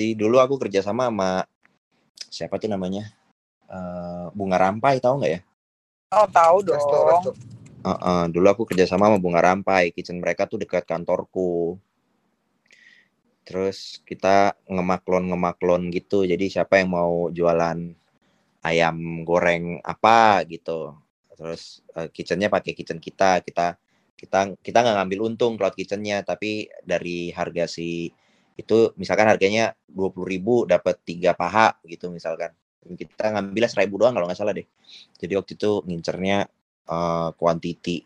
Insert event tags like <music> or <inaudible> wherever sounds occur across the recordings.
sih. Dulu aku kerja sama sama siapa tuh namanya? Uh, Bunga Rampai tahu nggak ya? Oh tahu dong. Resto, Uh, uh, dulu aku kerja sama sama Bunga Rampai. Kitchen mereka tuh dekat kantorku. Terus kita ngemaklon ngemaklon gitu. Jadi siapa yang mau jualan ayam goreng apa gitu. Terus uh, kitchennya pakai kitchen kita. Kita kita kita nggak ngambil untung cloud kitchennya, tapi dari harga si itu misalkan harganya dua puluh ribu dapat tiga paha gitu misalkan. Kita ngambil seribu doang kalau nggak salah deh. Jadi waktu itu ngincernya uh, quantity.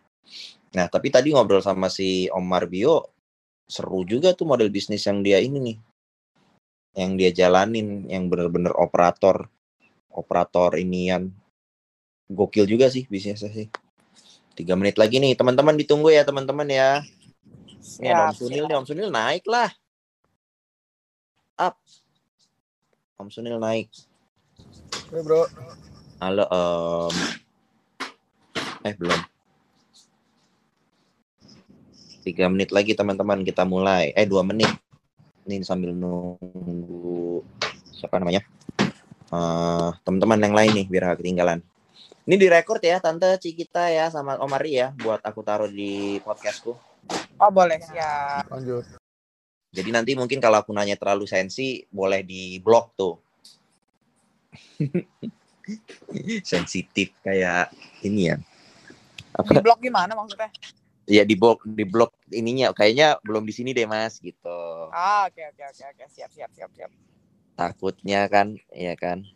Nah tapi tadi ngobrol sama si Om Marbio seru juga tuh model bisnis yang dia ini nih. Yang dia jalanin yang bener-bener operator operator inian. Gokil juga sih bisnisnya sih. Tiga menit lagi nih. Teman-teman ditunggu ya teman-teman ya. Ini ada Om Sunil nih. Om Sunil naik lah up. Om Sunil naik. Oke, bro. Halo, Om. Eh, belum. Tiga menit lagi teman-teman kita mulai. Eh, dua menit. Ini sambil nunggu siapa namanya? Uh, teman-teman yang lain nih biar gak ketinggalan. Ini direkord ya Tante Cikita ya sama Om Ari ya buat aku taruh di podcastku. Oh boleh ya. Lanjut. Jadi nanti mungkin kalau aku nanya terlalu sensi, boleh di blok tuh. <laughs> Sensitif kayak ini ya. Apa? Di blok gimana maksudnya? Ya di blok di blok ininya kayaknya belum di sini deh Mas gitu. Ah oke okay, oke okay, oke okay, oke siap siap siap siap. Takutnya kan, ya kan.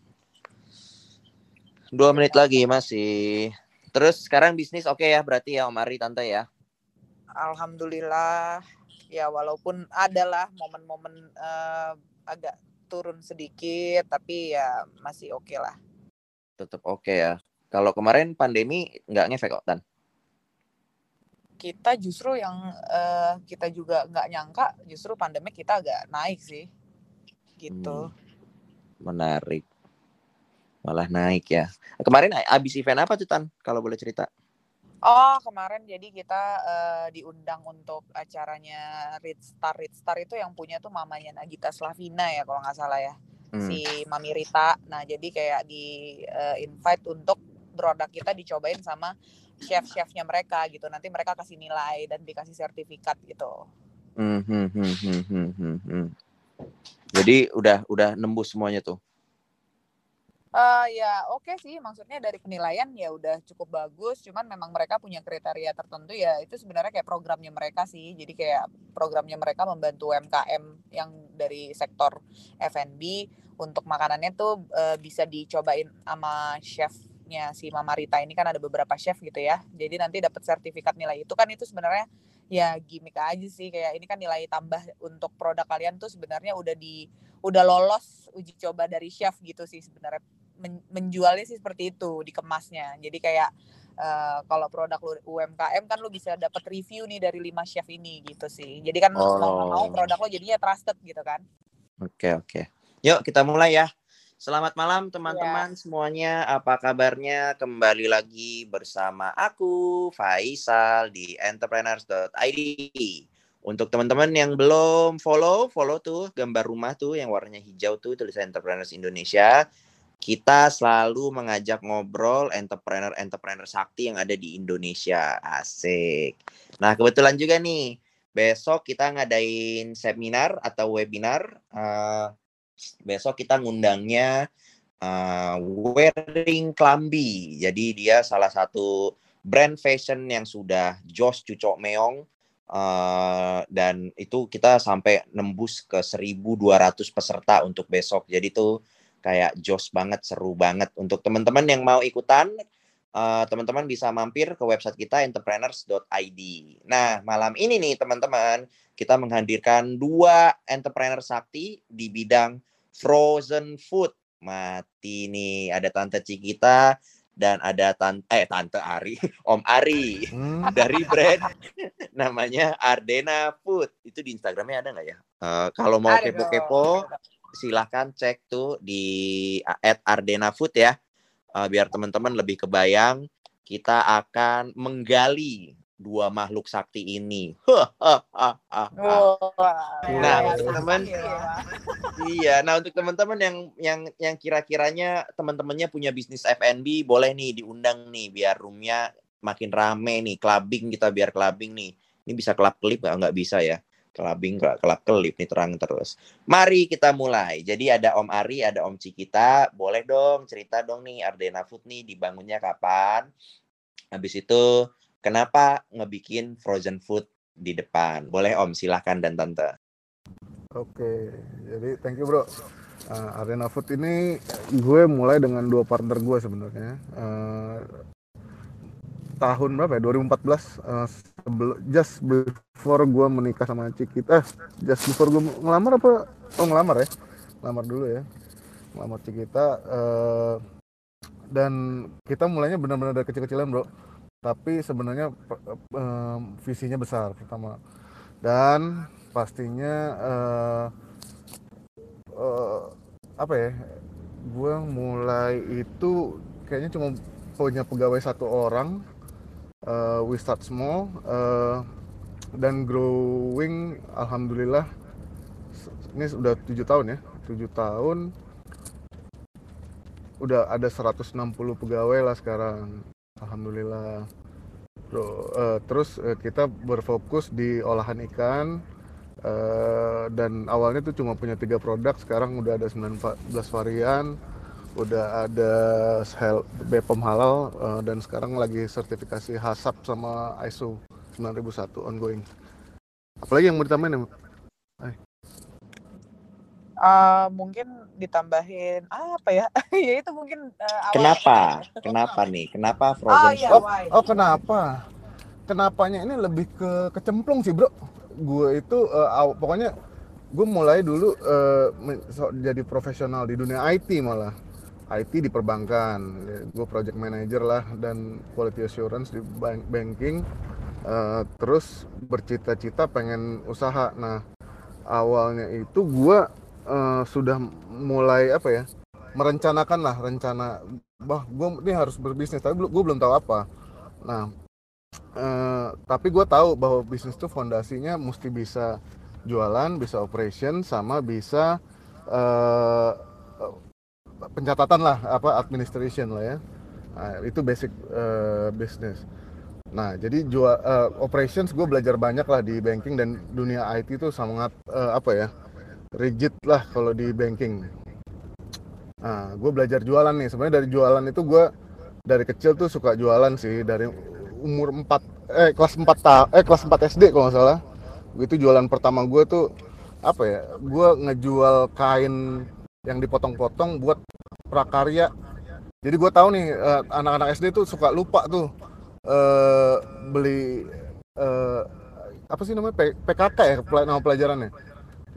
Dua menit lagi masih. Terus sekarang bisnis oke okay ya berarti ya Om Ari Tante ya. Alhamdulillah ya walaupun adalah momen-momen uh, agak turun sedikit tapi ya masih oke okay lah. Tetap oke okay ya. Kalau kemarin pandemi nggak ngefek kok tan? Kita justru yang uh, kita juga nggak nyangka justru pandemi kita agak naik sih. Gitu. Hmm, menarik. Malah naik ya. Kemarin abis event apa tuh tan? Kalau boleh cerita Oh, kemarin jadi kita uh, diundang untuk acaranya Red Star. Red Star itu yang punya tuh mamanya Nagita Slavina ya kalau nggak salah ya. Hmm. Si Mami Rita. Nah, jadi kayak di uh, invite untuk produk kita dicobain sama chef-chefnya mereka gitu. Nanti mereka kasih nilai dan dikasih sertifikat gitu. Hmm, hmm, hmm, hmm, hmm, hmm. hmm. Jadi udah udah nembus semuanya tuh. Uh, ya oke okay sih, maksudnya dari penilaian ya udah cukup bagus, cuman memang mereka punya kriteria tertentu ya itu sebenarnya kayak programnya mereka sih, jadi kayak programnya mereka membantu UMKM yang dari sektor F&B untuk makanannya tuh uh, bisa dicobain sama chefnya si Mama Rita ini kan ada beberapa chef gitu ya, jadi nanti dapat sertifikat nilai itu kan itu sebenarnya ya gimmick aja sih kayak ini kan nilai tambah untuk produk kalian tuh sebenarnya udah di udah lolos uji coba dari chef gitu sih sebenarnya menjualnya sih seperti itu dikemasnya jadi kayak uh, kalau produk lu UMKM kan lu bisa dapat review nih dari lima chef ini gitu sih jadi kan oh. mau mau produk lo jadinya trusted gitu kan oke okay, oke okay. yuk kita mulai ya Selamat malam teman-teman ya. semuanya. Apa kabarnya? Kembali lagi bersama aku Faisal di entrepreneurs.id. Untuk teman-teman yang belum follow, follow tuh gambar rumah tuh yang warnanya hijau tuh tulisan Entrepreneurs Indonesia kita selalu mengajak ngobrol entrepreneur-entrepreneur sakti yang ada di Indonesia. Asik. Nah, kebetulan juga nih, besok kita ngadain seminar atau webinar. Uh, besok kita ngundangnya uh, Wearing Klambi. Jadi dia salah satu brand fashion yang sudah Jos Cucok Meong. Uh, dan itu kita sampai nembus ke 1200 peserta untuk besok. Jadi tuh kayak jos banget, seru banget. Untuk teman-teman yang mau ikutan, uh, teman-teman bisa mampir ke website kita entrepreneurs.id. Nah, malam ini nih teman-teman, kita menghadirkan dua entrepreneur sakti di bidang frozen food. Mati nih, ada Tante Cikita dan ada tante eh tante Ari, <laughs> Om Ari hmm. dari brand namanya Ardena Food. Itu di Instagramnya ada nggak ya? Uh, kalau mau kepo-kepo silahkan cek tuh di at Ardena Food ya. Uh, biar teman-teman lebih kebayang kita akan menggali dua makhluk sakti ini. nah, untuk teman iya, nah untuk teman-teman yang yang yang kira-kiranya teman-temannya punya bisnis F&B boleh nih diundang nih biar roomnya makin rame nih, clubbing kita biar clubbing nih. Ini bisa kelap kelip nggak? Nggak bisa ya. Clubbing kelap kelip nih terang terus. Mari kita mulai. Jadi ada Om Ari, ada Om Cikita. Boleh dong cerita dong nih Ardena Food nih dibangunnya kapan? Habis itu kenapa ngebikin frozen food di depan? Boleh Om, silahkan dan Tante. Oke, jadi thank you bro. Uh, Arena Food ini gue mulai dengan dua partner gue sebenarnya. Uh, tahun berapa ya? 2014 uh, sebelum just before gue menikah sama Cikita. Eh, just before gue ngelamar apa? Oh ngelamar ya? Ngelamar dulu ya. Ngelamar Cikita. Uh, dan kita mulainya benar-benar dari kecil-kecilan bro tapi sebenarnya um, visinya besar pertama dan pastinya uh, uh, apa ya gue mulai itu kayaknya cuma punya pegawai satu orang uh, we start small uh, dan growing alhamdulillah ini sudah tujuh tahun ya tujuh tahun udah ada 160 pegawai lah sekarang Alhamdulillah. Bro, uh, terus uh, kita berfokus di olahan ikan uh, dan awalnya tuh cuma punya tiga produk, sekarang udah ada 19 varian, udah ada BPOM halal uh, dan sekarang lagi sertifikasi HACCP sama ISO 9001 ongoing. Apalagi yang mau ditambahin ya? Uh, mungkin ditambahin apa ya? <laughs> ya itu mungkin uh, Kenapa? <laughs> Kenapa nih? Kenapa Frozen? Oh, iya, oh, oh kenapa? Kenapanya ini lebih ke kecemplung sih, Bro. Gue itu uh, pokoknya gue mulai dulu uh, jadi profesional di dunia IT malah. IT di perbankan. Gue project manager lah dan quality assurance di bank banking. Uh, terus bercita-cita pengen usaha. Nah, awalnya itu gue uh, sudah mulai apa ya merencanakan lah rencana bah gue ini harus berbisnis tapi gue belum tahu apa nah uh, tapi gue tahu bahwa bisnis itu fondasinya mesti bisa jualan bisa operation sama bisa uh, pencatatan lah apa administration lah ya nah, itu basic uh, bisnis nah jadi jual uh, operations gue belajar banyak lah di banking dan dunia IT itu sangat uh, apa ya rigid lah kalau di banking. Nah, gue belajar jualan nih. Sebenarnya dari jualan itu gue dari kecil tuh suka jualan sih. Dari umur 4 eh kelas 4 ta eh kelas 4 SD kalau nggak salah. Itu jualan pertama gue tuh apa ya? Gue ngejual kain yang dipotong-potong buat prakarya. Jadi gue tahu nih eh, anak-anak SD tuh suka lupa tuh uh, beli uh, apa sih namanya PKK ya nama pelajarannya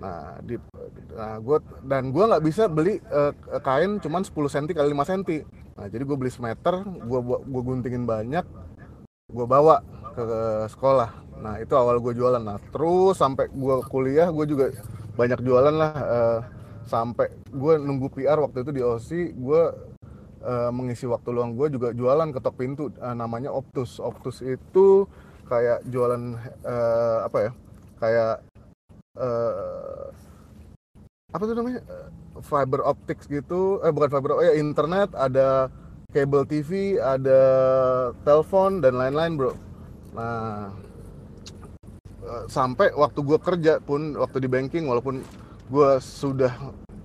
Nah, di, nah gua dan gue nggak bisa beli uh, kain cuman 10 cm kali 5 cm. Nah, jadi gue beli semeter, gue gue guntingin banyak, gue bawa ke, ke sekolah. Nah, itu awal gue jualan. Nah, terus sampai gue kuliah, gue juga banyak jualan lah. Uh, sampai gue nunggu PR waktu itu di OC, gue uh, mengisi waktu luang gue juga jualan ketok pintu. Uh, namanya Optus. Optus itu kayak jualan uh, apa ya? Kayak uh, apa tuh namanya fiber optics gitu eh bukan fiber oh ya internet ada kabel TV ada telepon dan lain-lain bro nah sampai waktu gue kerja pun waktu di banking walaupun gue sudah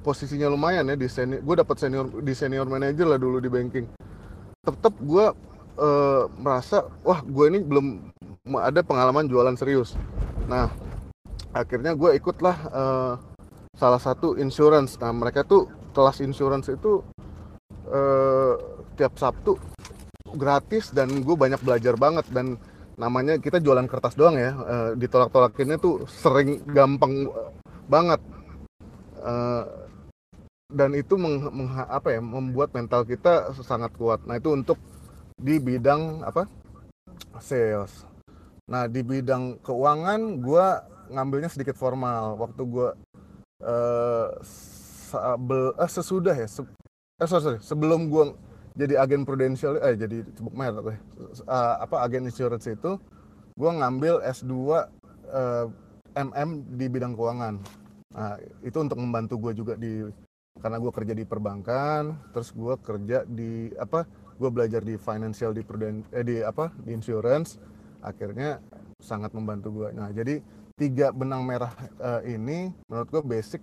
posisinya lumayan ya di senior gue dapat senior di senior manager lah dulu di banking. Tetap gue uh, merasa wah gue ini belum ada pengalaman jualan serius. Nah akhirnya gue ikutlah uh, salah satu insurance. Nah mereka tuh kelas insurance itu uh, tiap Sabtu gratis dan gue banyak belajar banget dan namanya kita jualan kertas doang ya uh, ditolak-tolakinnya tuh sering gampang banget uh, dan itu meng, meng, apa ya membuat mental kita sangat kuat. Nah itu untuk di bidang apa sales. Nah di bidang keuangan gue ngambilnya sedikit formal. Waktu gue sabel, eh, sesudah ya se, eh sorry, sorry sebelum gue jadi agen prudensial eh jadi cebuk merek uh, apa agen insurance itu gue ngambil S2 uh, MM di bidang keuangan. Nah, itu untuk membantu gue juga di karena gue kerja di perbankan, terus gue kerja di apa? Gue belajar di financial di pruden, eh, di apa? Di insurance. Akhirnya sangat membantu gue. Nah, jadi tiga benang merah uh, ini menurut gue basic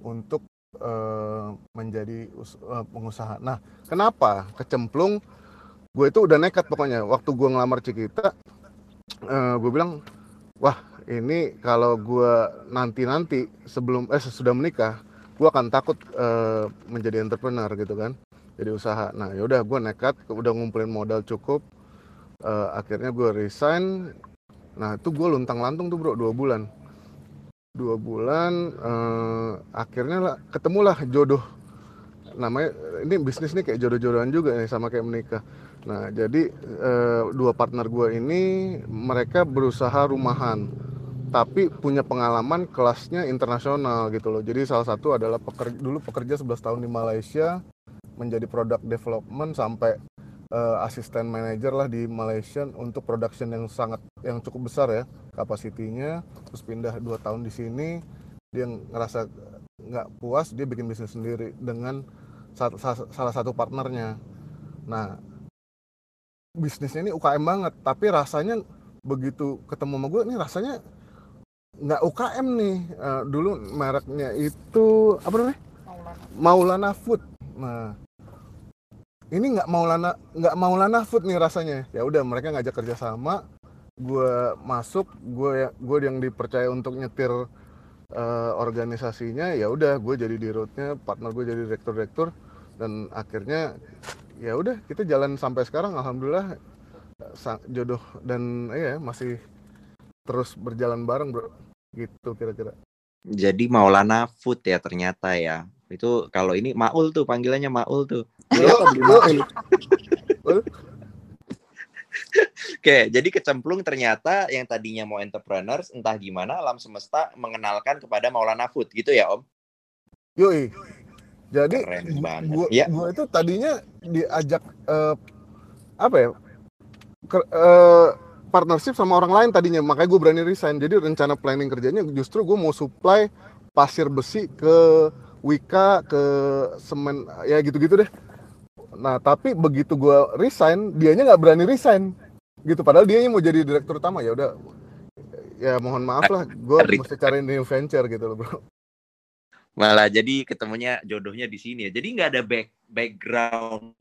untuk uh, menjadi uh, pengusaha. Nah, kenapa kecemplung? Gue itu udah nekat pokoknya. Waktu gue ngelamar Cikita, uh, gue bilang, wah ini kalau gue nanti-nanti sebelum eh sudah menikah gue akan takut uh, menjadi entrepreneur gitu kan jadi usaha. Nah yaudah gue nekat udah ngumpulin modal cukup uh, akhirnya gue resign. Nah itu gue luntang lantung tuh bro dua bulan. Dua bulan uh, akhirnya lah ketemulah jodoh. Namanya ini bisnis nih kayak jodoh-jodohan juga nih sama kayak menikah. Nah jadi uh, dua partner gue ini mereka berusaha rumahan tapi punya pengalaman kelasnya internasional gitu loh. Jadi salah satu adalah pekerja, dulu pekerja 11 tahun di Malaysia menjadi product development sampai uh, asisten manager lah di Malaysia untuk production yang sangat yang cukup besar ya kapasitinya. Terus pindah dua tahun di sini dia ngerasa nggak puas dia bikin bisnis sendiri dengan salah satu partnernya. Nah bisnisnya ini UKM banget tapi rasanya begitu ketemu sama gue ini rasanya nggak UKM nih. Uh, dulu mereknya itu apa namanya? Maulana, Food. Nah ini nggak Maulana nggak Maulana Food nih rasanya. Ya udah mereka ngajak kerja sama. Gue masuk gue gue yang dipercaya untuk nyetir uh, organisasinya. Ya udah gue jadi di rootnya partner gue jadi direktur direktur dan akhirnya ya udah kita jalan sampai sekarang. Alhamdulillah jodoh dan ya masih terus berjalan bareng bro. Gitu kira-kira. Jadi Maulana Food ya ternyata ya. Itu kalau ini Maul tuh panggilannya Maul tuh. Oke, jadi kecemplung ternyata yang tadinya mau entrepreneurs entah gimana alam semesta mengenalkan kepada Maulana Food. Gitu ya Om. Yoi. Jadi gua, ya. gua itu tadinya diajak uh, apa ya? Ke, uh, partnership sama orang lain tadinya. Makanya gue berani resign. Jadi rencana planning kerjanya justru gue mau supply pasir besi ke Wika ke semen ya gitu-gitu deh. Nah tapi begitu gue resign dianya nggak berani resign. Gitu padahal dia mau jadi direktur utama. Ya udah ya mohon maaf lah gue mesti cari new venture gitu loh bro. Malah jadi ketemunya jodohnya di sini ya. Jadi nggak ada back background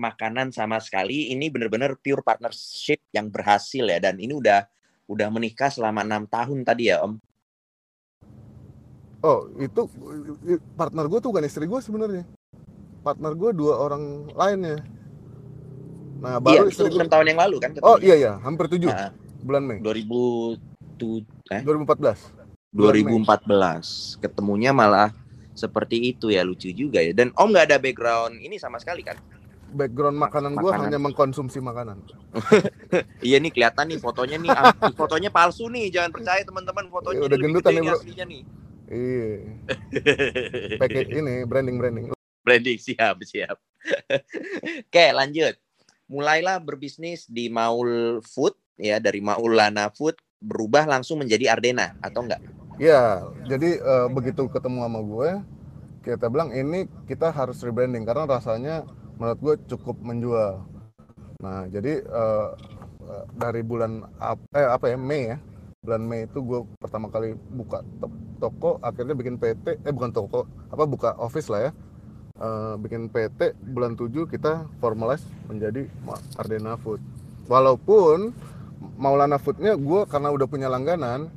makanan sama sekali. Ini benar-benar pure partnership yang berhasil ya. Dan ini udah udah menikah selama enam tahun tadi ya Om. Oh itu partner gue tuh bukan istri gue sebenarnya. Partner gue dua orang lainnya. Nah baru iya, istri itu enam tahun yang lalu kan? Oh iya iya hampir tujuh nah, bulan Mei. 2007 eh? 2014. 2014 ketemunya malah seperti itu ya lucu juga ya dan Om nggak ada background ini sama sekali kan background makanan, gue hanya mengkonsumsi makanan. <laughs> iya nih kelihatan nih fotonya nih, <laughs> fotonya palsu nih, jangan percaya teman-teman fotonya. Ya, udah gendutan nih bro. Aslinya nih. Iya. <laughs> Pakai ini branding branding. Branding siap siap. Oke lanjut. Mulailah berbisnis di Maul Food ya dari Maulana Food berubah langsung menjadi Ardena atau enggak? Ya, jadi uh, begitu ketemu sama gue, kita bilang ini kita harus rebranding karena rasanya menurut gue cukup menjual. Nah jadi uh, dari bulan ap, eh apa ya Mei ya bulan Mei itu gue pertama kali buka toko akhirnya bikin PT eh bukan toko apa buka office lah ya. Uh, bikin PT bulan 7 kita formalize menjadi Ardena Food. Walaupun Maulana Foodnya gue karena udah punya langganan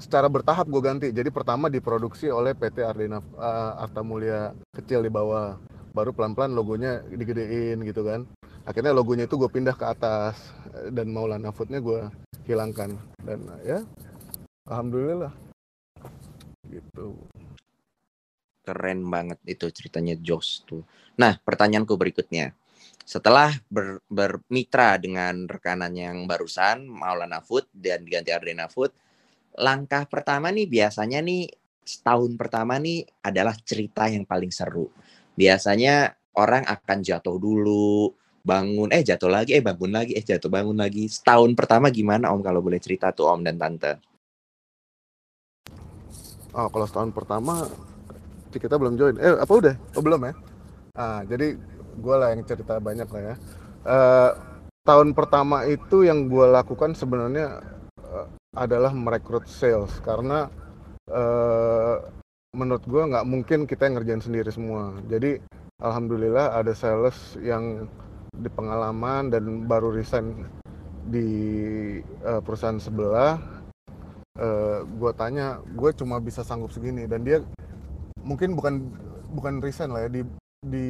secara bertahap gue ganti. Jadi pertama diproduksi oleh PT Ardena uh, Arta Mulia kecil di bawah baru pelan-pelan logonya digedein gitu kan. Akhirnya logonya itu gue pindah ke atas dan Maulana Foodnya gue hilangkan. Dan ya alhamdulillah gitu. Keren banget itu ceritanya Jos tuh. Nah pertanyaanku berikutnya. Setelah ber, bermitra dengan rekanan yang barusan Maulana Food dan diganti Ardena Food langkah pertama nih biasanya nih setahun pertama nih adalah cerita yang paling seru biasanya orang akan jatuh dulu, bangun eh jatuh lagi eh bangun lagi eh jatuh bangun lagi. Setahun pertama gimana om kalau boleh cerita tuh om dan tante? Oh kalau setahun pertama kita belum join. Eh apa udah? Oh belum ya? Ah jadi gue lah yang cerita banyak lah ya. Uh, tahun pertama itu yang gue lakukan sebenarnya uh, adalah merekrut sales. Karena uh, menurut gue nggak mungkin kita yang ngerjain sendiri semua. Jadi alhamdulillah ada sales yang di pengalaman dan baru resign di uh, perusahaan sebelah. Uh, eh, gue tanya gue cuma bisa sanggup segini. Dan dia mungkin bukan bukan resign lah ya di di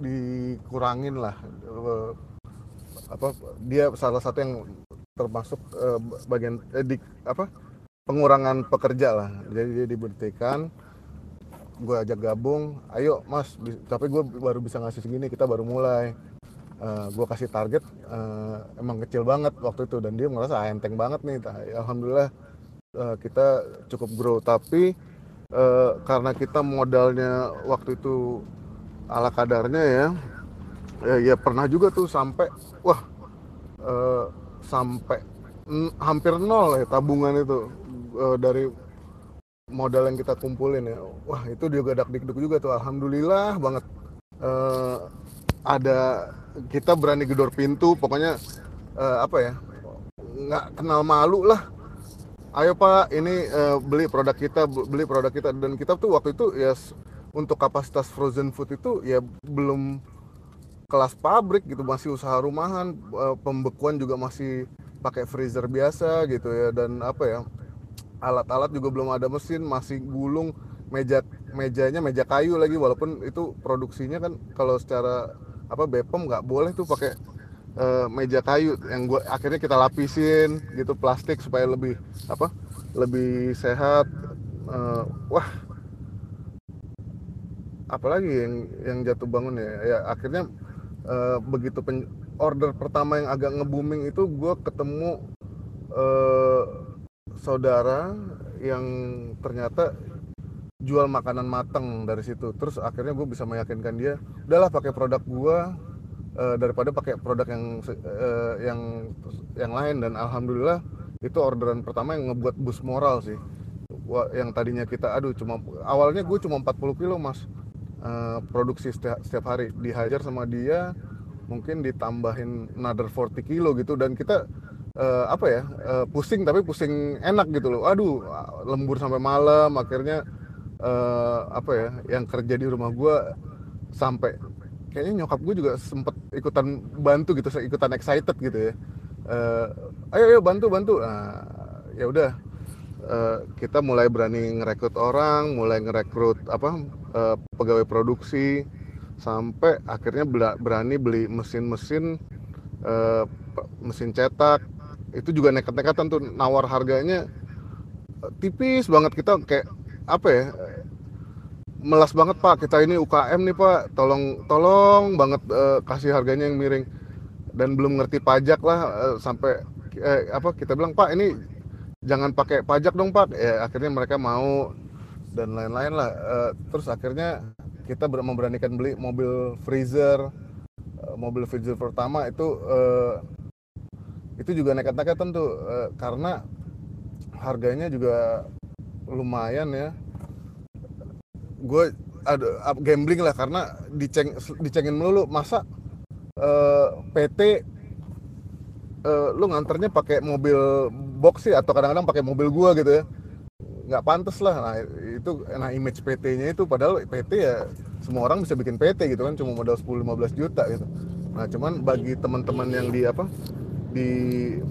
dikurangin lah. Uh, apa dia salah satu yang termasuk uh, bagian eh, apa pengurangan pekerja lah. Jadi dia diberhentikan gue ajak gabung ayo mas tapi gue baru bisa ngasih segini kita baru mulai. Uh, eh, gue kasih target uh, emang kecil banget waktu itu dan dia merasa ah, enteng banget nih alhamdulillah uh, kita cukup grow. Tapi uh, karena kita modalnya waktu itu ala kadarnya ya ya, ya pernah juga tuh sampai wah uh, sampai hampir nol ya tabungan itu uh, dari modal yang kita kumpulin ya. Wah itu juga dak dikduk juga tuh. Alhamdulillah banget. Uh, ada kita berani gedor pintu pokoknya uh, apa ya nggak kenal malu lah. Ayo pak ini uh, beli produk kita beli produk kita. Dan kita tuh waktu itu ya untuk kapasitas frozen food itu ya belum kelas pabrik gitu. Masih usaha rumahan pembekuan juga masih pakai freezer biasa gitu ya. Dan apa ya alat-alat juga belum ada mesin masih gulung meja mejanya meja kayu lagi walaupun itu produksinya kan kalau secara apa Bepom nggak boleh tuh pakai uh, meja kayu yang gua akhirnya kita lapisin gitu plastik supaya lebih apa lebih sehat uh, wah. Apalagi yang yang jatuh bangun ya ya akhirnya uh, begitu pen, order pertama yang agak nge-booming itu gue ketemu uh, saudara yang ternyata jual makanan mateng dari situ. Terus akhirnya gue bisa meyakinkan dia udahlah pakai produk gue uh, daripada pakai produk yang uh, yang yang lain. Dan alhamdulillah itu orderan pertama yang ngebuat bus moral sih. Yang tadinya kita aduh cuma awalnya gue cuma 40 kilo mas. Uh, produksi setiap, setiap hari. Dihajar sama dia mungkin ditambahin another 40 kilo gitu. Dan kita uh, apa ya uh, pusing tapi pusing enak gitu loh. Aduh lembur sampai malam akhirnya uh, apa ya yang kerja di rumah gue sampai kayaknya nyokap gue juga sempet ikutan bantu gitu ikutan excited gitu ya. Uh, ayo ayo bantu bantu. Nah, ya udah uh, kita mulai berani ngerekrut orang mulai ngerekrut apa uh, pegawai produksi sampai akhirnya berani beli mesin-mesin uh, mesin cetak itu juga nekat-nekatan tuh nawar harganya. Eh, tipis banget kita kayak apa ya melas banget pak. Kita ini UKM nih pak. Tolong tolong banget uh, kasih harganya yang miring. Dan belum ngerti pajak lah uh, sampai eh, apa kita bilang pak ini jangan pakai pajak dong pak. Ya akhirnya mereka mau dan lain-lain lah. Uh, terus akhirnya kita memberanikan beli mobil freezer. Uh, mobil freezer pertama itu uh, itu juga nekat-nekat tentu uh, karena harganya juga lumayan ya. Gue ada gambling lah karena diceng dicengin melulu masa uh, eh, PT uh, eh, lu nganternya pakai mobil box sih atau kadang-kadang pakai mobil gua gitu ya. Nggak pantas lah nah itu nah image PT-nya itu padahal PT ya semua orang bisa bikin PT gitu kan cuma modal 10-15 juta gitu. Nah cuman bagi teman-teman yang di apa di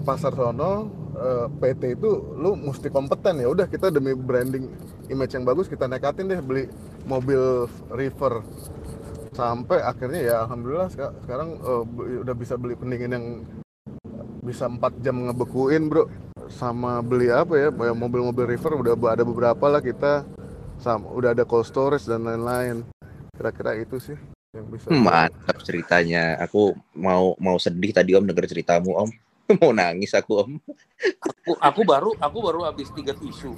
pasar sono eh, PT itu lu mesti kompeten ya. Udah kita demi branding image yang bagus kita nekatin deh beli mobil river sampai akhirnya ya alhamdulillah sekarang uh, udah bisa beli pendingin yang bisa empat jam ngebekuin bro. Sama beli apa ya mobil-mobil river udah ada beberapa lah kita. Sama udah ada cold storage dan lain-lain. Kira-kira itu sih yang bisa mantap ceritanya. Aku mau mau sedih tadi om denger ceritamu om. <laughs> Mau nangis aku om. Aku, aku baru aku baru habis tiga tisu.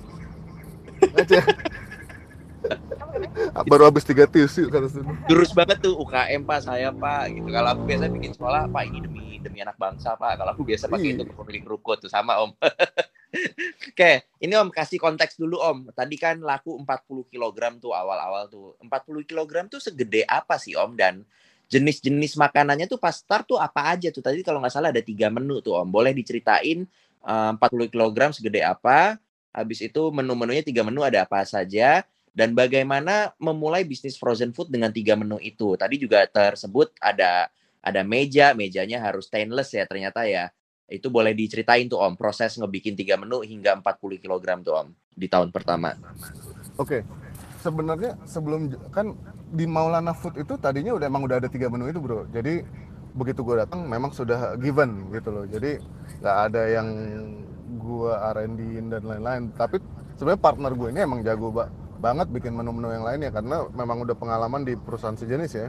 Baru habis tiga tisu kata Jurus banget tuh UKM pak saya pak gitu. Kalau aku biasa bikin sekolah pak ini demi demi anak bangsa pak. Kalau aku biasa pakai itu pemilik ruko tuh sama om. <laughs> Oke, ini Om kasih konteks dulu Om. Tadi kan laku 40 kg tuh awal-awal tuh. 40 kg tuh segede apa sih Om? Dan jenis-jenis makanannya tuh pas start tuh apa aja tuh? Tadi kalau nggak salah ada tiga menu tuh Om. Boleh diceritain uh, 40 kg segede apa? Habis itu menu-menunya tiga menu ada apa saja? Dan bagaimana memulai bisnis frozen food dengan tiga menu itu? Tadi juga tersebut ada ada meja, mejanya harus stainless ya ternyata ya. Itu boleh diceritain tuh Om, proses ngebikin tiga menu hingga 40 kg tuh Om di tahun pertama. Oke, sebenarnya sebelum kan di Maulana Food itu tadinya udah emang udah ada tiga menu itu bro. Jadi begitu gue datang memang sudah given gitu loh. Jadi nggak ada yang gue R&D dan lain-lain. Tapi sebenarnya partner gue ini emang jago mbak banget bikin menu-menu yang lainnya karena memang udah pengalaman di perusahaan sejenis ya.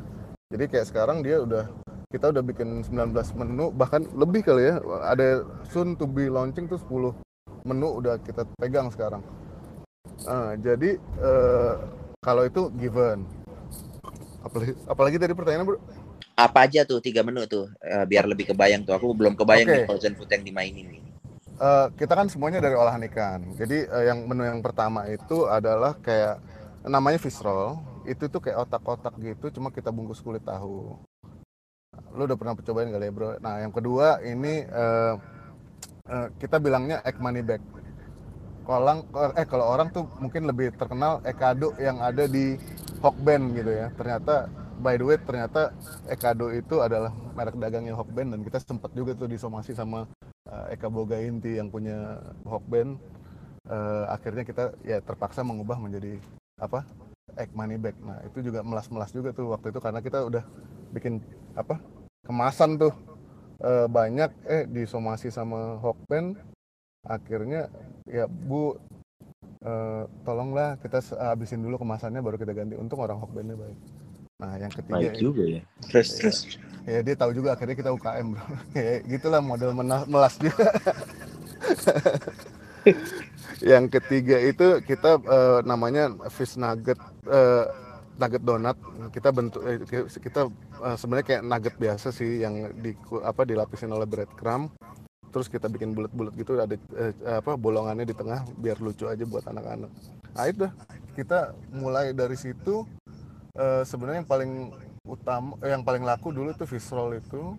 Jadi kayak sekarang dia udah kita udah bikin 19 menu bahkan lebih kali ya. Ada soon to be launching tuh 10 menu udah kita pegang sekarang. Uh, jadi uh, kalau itu given. Apalagi, apalagi tadi pertanyaan bro? Apa aja tuh tiga menu tuh uh, biar lebih kebayang tuh. Aku belum kebayang okay. nih frozen food yang dimainin nih uh, kita kan semuanya dari olahan ikan. Jadi uh, yang menu yang pertama itu adalah kayak namanya fish roll. Itu tuh kayak otak-otak gitu, cuma kita bungkus kulit tahu. Lu udah pernah cobain kali ya bro? Nah yang kedua ini uh, uh, kita bilangnya egg money bag. Kolang, eh kalau orang tuh mungkin lebih terkenal ekado yang ada di Hokben gitu ya. Ternyata by the way ternyata Ekado itu adalah merek dagangnya Hokben dan kita sempat juga tuh disomasi sama uh, Eka Boga Inti yang punya Hokben uh, akhirnya kita ya terpaksa mengubah menjadi apa egg money bag nah itu juga melas-melas juga tuh waktu itu karena kita udah bikin apa kemasan tuh uh, banyak eh disomasi sama Hokben akhirnya ya Bu uh, tolonglah kita habisin dulu kemasannya baru kita ganti. Untung orang Hokbennya baik. Nah yang ketiga baik juga ya. Terus ya, terus ya dia tahu juga akhirnya kita UKM bro. <laughs> Ya gitulah model melas juga. <laughs> Yang ketiga itu kita uh, namanya fish nugget uh, nugget donat. Kita bentuk eh, kita uh, sebenarnya kayak nugget biasa sih yang di apa dilapisin oleh breadcrumb. Terus kita bikin bulat-bulat gitu ada eh, apa bolongannya di tengah biar lucu aja buat anak-anak. Nah itu. Kita mulai dari situ sebenarnya yang paling utama eh, yang paling laku dulu itu fish roll itu.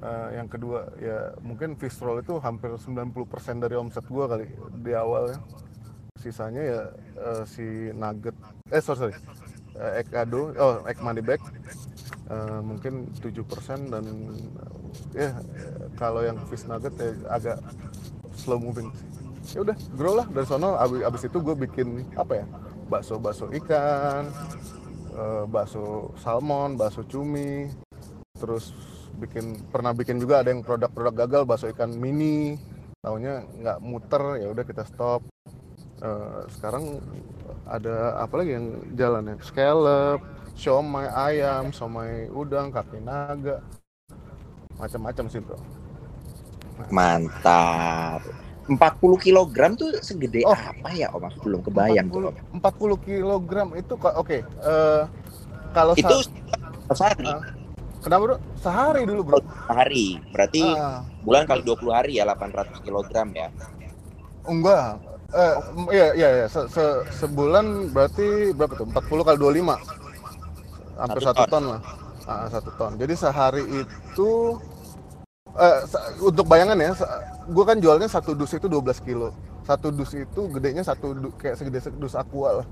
Uh, yang kedua ya mungkin fish roll itu hampir 90% dari omset gua kali di awal ya. Sisanya ya uh, si nugget eh sorry sorry uh, egg ado oh egg money bag uh, mungkin 7% dan ya kalau yang fish nugget ya agak slow moving. Ya udah grow lah. Dari sana abis, abis itu gue bikin apa ya? Bakso bakso ikan uh, bakso salmon, bakso cumi, terus bikin pernah bikin juga ada yang produk-produk gagal bakso ikan mini, tahunya nggak muter ya udah kita stop. Uh, sekarang ada apa lagi yang jalan ya? Scallop, siomay ayam, somai udang, kaki naga, macam-macam sih bro. Nah. Mantap. 40 kg tuh segede oh, apa ya Om? Aku belum kebayang 40, tuh. 40 kg itu oke. Okay, uh, eh, kalau itu sehari. Uh, kenapa bro? Sehari dulu bro. Sehari. Berarti uh, bulan kali 20 hari ya 800 kg ya. Enggak. Eh, iya iya iya se, se, sebulan berarti berapa tuh? 40 kali 25. Hampir satu, ton. ton lah. Ah, satu ton. Jadi sehari itu uh, untuk bayangan ya, gue kan jualnya satu dus itu 12 kilo. Satu dus itu gedenya satu du, kayak segede dus aqua lah.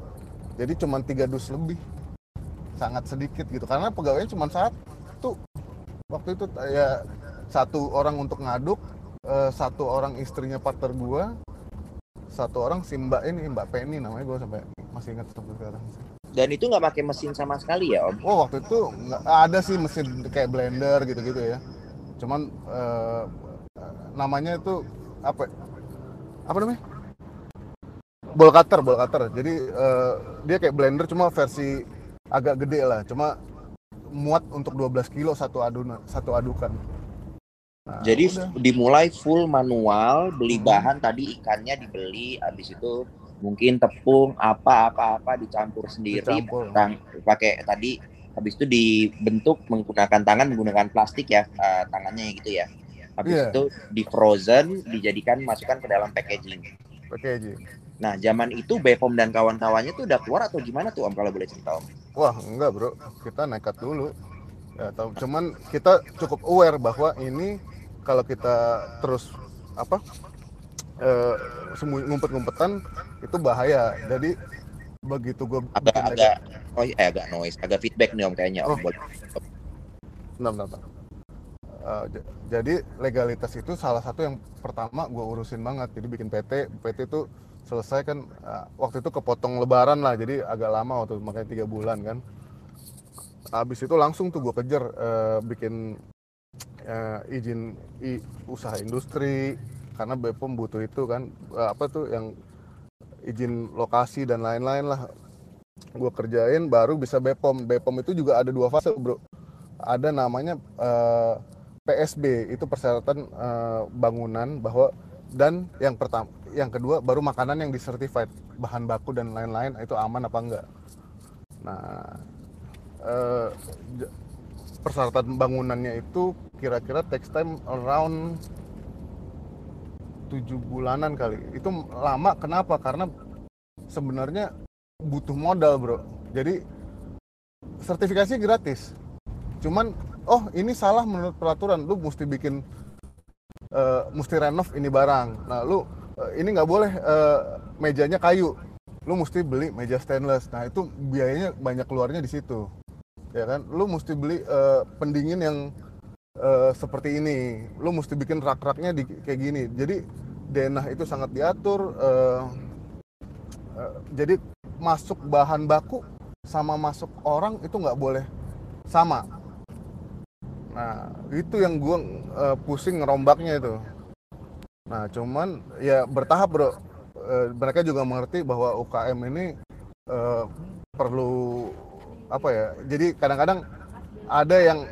Jadi cuma tiga dus lebih. Sangat sedikit gitu. Karena pegawainya cuma satu. Waktu itu ya satu orang untuk ngaduk, uh, satu orang istrinya partner gue, satu orang si mbak ini mbak Penny namanya gue sampai masih ingat sampai sekarang. Dan itu nggak pakai mesin sama sekali ya om? Oh waktu itu nggak ada sih mesin kayak blender gitu-gitu ya. Cuman uh, namanya itu apa apa namanya? Ball cutter ball cutter. Jadi uh, dia kayak blender cuma versi agak gede lah. Cuma muat untuk 12 kilo satu adunan satu adukan nah, jadi udah. dimulai full manual beli hmm. bahan tadi ikannya dibeli habis itu mungkin tepung apa apa apa dicampur sendiri Dicampur. tang- pakai tadi habis itu dibentuk menggunakan tangan menggunakan plastik ya eh, tangannya gitu ya habis Iya. itu di frozen dijadikan masukkan ke dalam packaging packaging nah zaman itu Bepom dan kawan-kawannya tuh udah keluar atau gimana tuh om kalau boleh cerita om Wah enggak bro, kita nekat dulu. Ya, tahu. Cuman kita cukup aware bahwa ini kalau kita terus apa sembunyi ngumpet-ngumpetan itu bahaya. Jadi begitu gue agak-agak oh eh agak noise agak feedback nih om kayaknya om Oh. Boleh. Bentar, bentar, bentar. J- jadi legalitas itu salah satu yang pertama gue urusin banget. Jadi bikin PT, PT itu selesai kan eh, waktu itu kepotong Lebaran lah, jadi agak lama waktu itu, makanya tiga bulan kan. Habis itu langsung tuh gue kejar eh, bikin eh, izin i- usaha industri karena Bepom butuh itu kan Eh, apa tuh yang izin lokasi dan lain-lain lah. Gue kerjain baru bisa Bepom. Bepom itu juga ada dua fase bro ada namanya eh, PSB itu persyaratan eh, bangunan bahwa dan yang pertama yang kedua baru makanan yang disertified bahan baku dan lain-lain itu aman apa enggak nah j- persyaratan bangunannya itu kira-kira takes time around tujuh bulanan kali. Itu lama kenapa? Karena sebenarnya butuh modal bro. Jadi sertifikasi gratis. Cuman oh ini salah menurut peraturan. Lu mesti bikin eh, mesti renov ini barang. Nah lu eh, ini nggak boleh eh, mejanya kayu. Lu mesti beli meja stainless. Nah itu biayanya banyak keluarnya di situ. Ya kan? Lu mesti beli eh, pendingin yang eh, seperti ini lu mesti bikin rak-raknya di kayak gini jadi denah itu sangat diatur eh, eh, jadi masuk bahan baku sama masuk orang itu nggak boleh sama Nah, itu yang gue pusing ngerombaknya itu. Nah, cuman ya bertahap bro. Eh, mereka juga mengerti bahwa UKM ini eh, perlu apa ya? Jadi kadang-kadang ada yang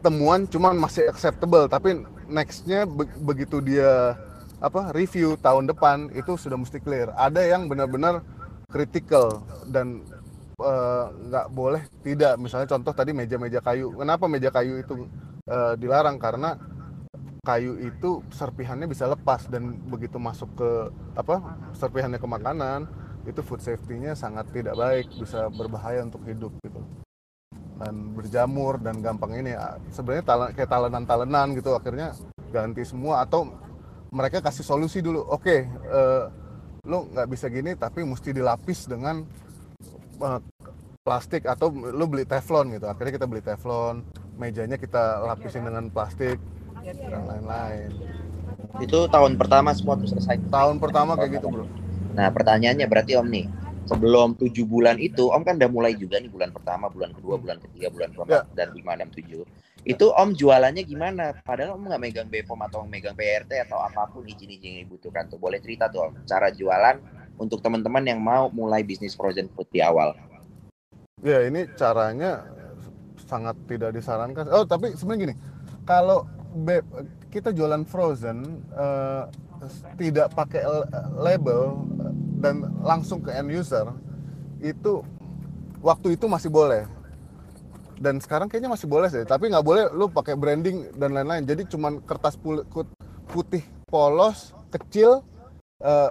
temuan cuman masih acceptable, tapi nextnya be- begitu dia apa review tahun depan itu sudah mesti clear. Ada yang benar-benar critical dan eh, nggak boleh tidak. Misalnya contoh tadi meja-meja kayu. Kenapa meja kayu itu eh, dilarang? Karena kayu itu serpihannya bisa lepas dan begitu masuk ke apa serpihannya ke makanan itu food safety-nya sangat tidak baik bisa berbahaya untuk hidup gitu dan berjamur dan gampang ini ah, sebenarnya talen- kayak talenan-talenan gitu akhirnya ganti semua atau mereka kasih solusi dulu oke eh, lo nggak bisa gini tapi mesti dilapis dengan eh, plastik atau lu beli teflon gitu. Akhirnya kita beli teflon mejanya kita lapisin dengan plastik dan lain-lain. Itu tahun pertama semua selesai? Tahun pertama kayak gitu bro. Nah pertanyaannya berarti Om nih sebelum tujuh bulan itu Om kan udah mulai juga nih bulan pertama, bulan kedua, bulan ketiga, bulan keempat dan lima enam tujuh. Itu Om jualannya gimana? Padahal Om nggak megang Bepom atau megang PRT atau apa pun izin-izin yang dibutuhkan tuh. Boleh cerita tuh Om cara jualan untuk teman-teman yang mau mulai bisnis frozen food di awal. ya ini caranya sangat tidak disarankan oh tapi sebenarnya gini kalau be- kita jualan frozen eh, tidak pakai label dan langsung ke end user itu waktu itu masih boleh. Dan sekarang kayaknya masih boleh sih tapi nggak boleh lu pakai branding dan lain-lain. Jadi cuman kertas putih polos kecil eh,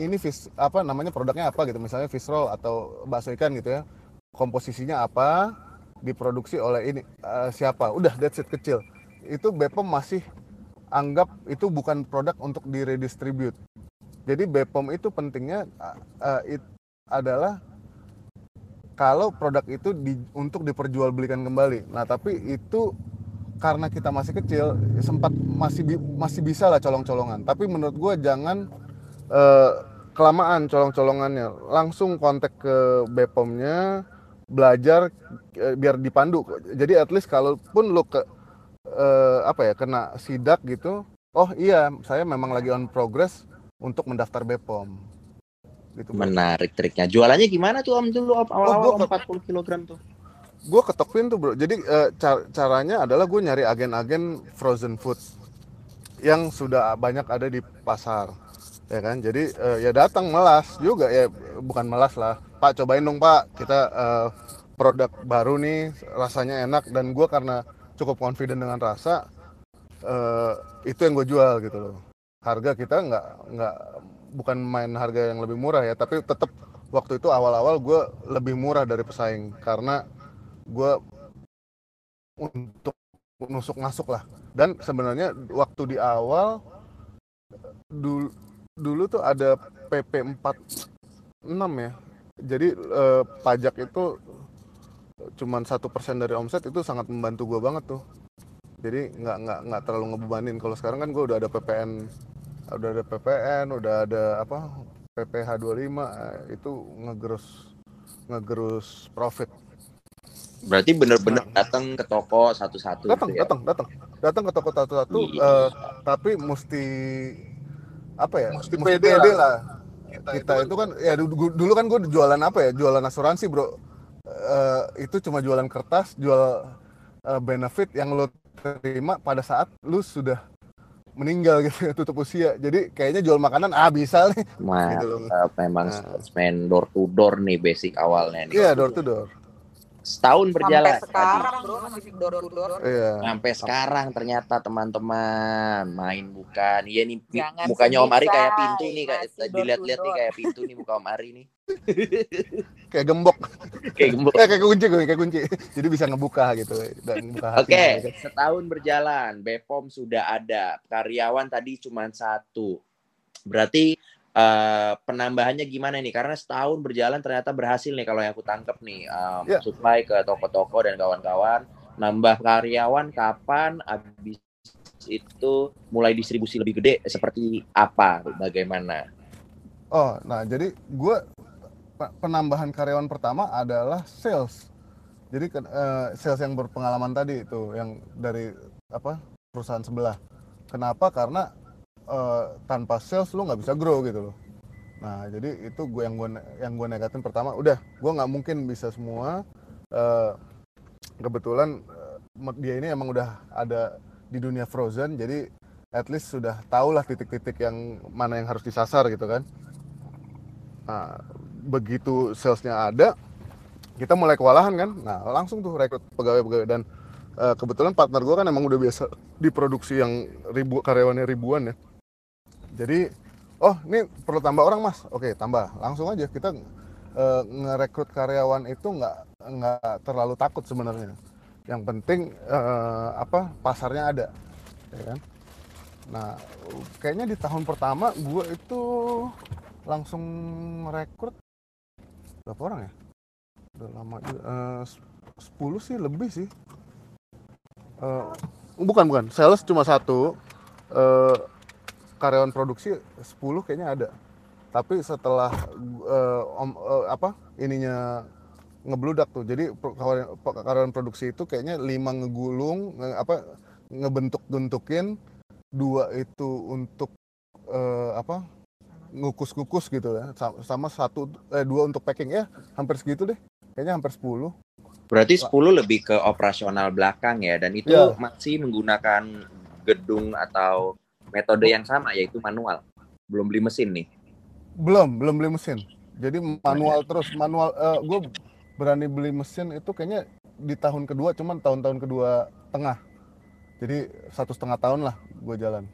ini fish apa namanya produknya apa gitu. Misalnya fish roll atau bakso ikan gitu ya. Komposisinya apa diproduksi oleh ini eh, siapa. Udah that's it kecil. Itu Bepom masih anggap itu bukan produk untuk diredistribute jadi Bepom itu pentingnya eh, it- adalah kalau produk itu di, untuk diperjualbelikan kembali. Nah, tapi itu karena kita masih kecil, sempat masih bi- masih bisa lah colong-colongan. Tapi menurut gue jangan eh, kelamaan colong-colongannya. Langsung kontak ke Bepomnya, belajar eh, biar dipandu. Jadi at least kalaupun lu ke eh, apa ya kena sidak gitu, oh iya saya memang lagi on progress untuk mendaftar Bepom. Gitu. Bro. Menarik triknya. Jualannya gimana tuh Om dulu Om awal-awal gua Om 40 kg tuh? gue ketok pintu bro jadi eh, ca- caranya adalah gue nyari agen-agen frozen food yang sudah banyak ada di pasar ya kan jadi uh, ya datang melas juga ya bukan melas lah pak cobain dong pak kita uh, produk baru nih rasanya enak dan gue karena cukup confident dengan rasa uh, itu yang gue jual gitu loh harga kita nggak nggak bukan main harga yang lebih murah ya tapi tetap waktu itu awal-awal gue lebih murah dari pesaing karena gue untuk nusuk masuk lah dan sebenarnya waktu di awal dulu dulu tuh ada PP 46 ya. Jadi eh, pajak itu cuman satu persen dari omset itu sangat membantu gue banget tuh. Jadi nggak nggak nggak terlalu ngebebanin. Kalau sekarang kan gue udah ada PPN, udah ada PPN, udah ada apa PPH 25 eh, itu ngegerus ngegerus profit. Berarti bener-bener nah. datang ke toko satu-satu. Datang, gitu ya? datang, datang, datang ke toko satu-satu. Uh, tapi mesti apa ya mesti, mesti pede, pede lah. lah kita, kita itu, itu kan ya dulu kan gue jualan apa ya jualan asuransi bro uh, itu cuma jualan kertas jual uh, benefit yang lo terima pada saat lu sudah meninggal gitu <laughs> tutup usia jadi kayaknya jual makanan ah bisa nih Mantap, <laughs> gitu loh. memang nah. door to door nih basic awalnya nih iya door to door setahun berjalan. Sampai sekarang bro masih to door. Iya. Sampai sekarang ternyata teman-teman main bukan. Iya nih Jangan mukanya Om Ari kayak pintu nih kayak dilihat-lihat nih kayak pintu nih muka Om Ari nih. <laughs> kayak gembok. kayak gembok. <laughs> Eh, kayak kunci gue, kayak kunci. Jadi bisa ngebuka gitu dan Oke, okay. Gitu. setahun berjalan, Bepom sudah ada. Karyawan tadi cuma satu. Berarti uh, penambahannya gimana nih? Karena setahun berjalan ternyata berhasil nih kalau yang aku tangkap nih um, yeah. supply ke toko-toko dan kawan-kawan. Nambah karyawan kapan? Habis itu mulai distribusi lebih gede seperti apa? Bagaimana? Oh, nah jadi gue penambahan karyawan pertama adalah sales. Jadi uh, sales yang berpengalaman tadi itu yang dari apa perusahaan sebelah. Kenapa? Karena uh, tanpa sales lu nggak bisa grow gitu loh. Nah jadi itu gue yang gue yang gue negatin pertama udah gue nggak mungkin bisa semua uh, kebetulan uh, dia ini emang udah ada di dunia frozen jadi at least sudah tahu lah titik-titik yang mana yang harus disasar gitu kan. Nah begitu salesnya ada kita mulai kewalahan kan. Nah langsung tuh rekrut pegawai-pegawai dan uh, kebetulan partner gue kan emang udah biasa di produksi yang ribu karyawannya ribuan ya jadi oh ini perlu tambah orang mas. Oke tambah. Langsung aja kita e, ngerekrut karyawan itu nggak nggak terlalu takut sebenarnya. Yang penting e, apa pasarnya ada ya kan? Nah kayaknya di tahun pertama gue itu langsung merekrut berapa orang ya? Udah lama uh, 10 sih lebih sih. Uh, bukan bukan. Sales cuma satu. Uh, karyawan produksi 10 kayaknya ada. Tapi setelah uh, om, uh, apa ininya ngebludak tuh. Jadi karyawan, karyawan produksi itu kayaknya lima ngegulung nge, apa ngebentuk bentukin dua itu untuk uh, apa ngukus-ngukus gitu ya. Sama satu eh, dua untuk packing. Ya hampir segitu deh. Kayaknya hampir 10 berarti 10 lebih ke operasional belakang ya dan itu ya. masih menggunakan gedung atau metode yang sama yaitu manual. Belum beli mesin nih. Belum, belum beli mesin. Jadi manual terus manual uh, eh, gue berani beli mesin itu kayaknya di tahun kedua cuman tahun-tahun kedua tengah. Jadi satu setengah tahun lah gue jalan.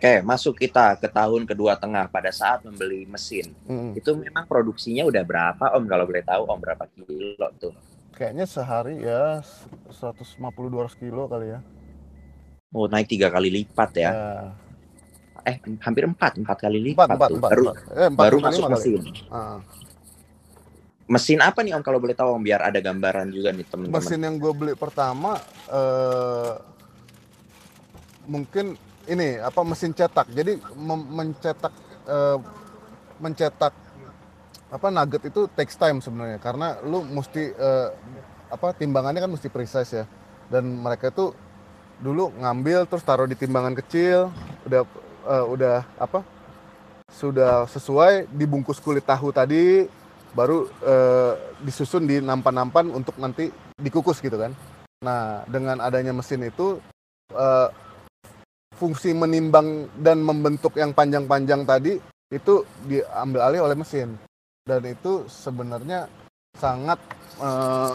Oke, masuk kita ke tahun kedua tengah pada saat membeli mesin. Hmm. Itu memang produksinya udah berapa Om kalau boleh tahu Om berapa kilo tuh? Kayaknya sehari ya 150-200 kilo kali ya. Oh naik tiga kali lipat ya? ya. Eh hampir empat empat kali lipat empat, tuh. Empat, baru empat. Eh, empat, baru masuk mesin. Uh. Mesin apa nih om kalau boleh tahu om biar ada gambaran juga nih teman-teman. Mesin yang gue beli pertama uh, mungkin ini apa mesin cetak. Jadi mencetak uh, mencetak apa nugget itu takes time sebenarnya karena lu mesti uh, apa timbangannya kan mesti precise ya dan mereka itu dulu ngambil terus taruh di timbangan kecil udah uh, udah apa sudah sesuai dibungkus kulit tahu tadi baru uh, disusun di nampan-nampan untuk nanti dikukus gitu kan. Nah dengan adanya mesin itu uh, fungsi menimbang dan membentuk yang panjang-panjang tadi itu diambil alih oleh mesin. Dan itu sebenarnya sangat uh,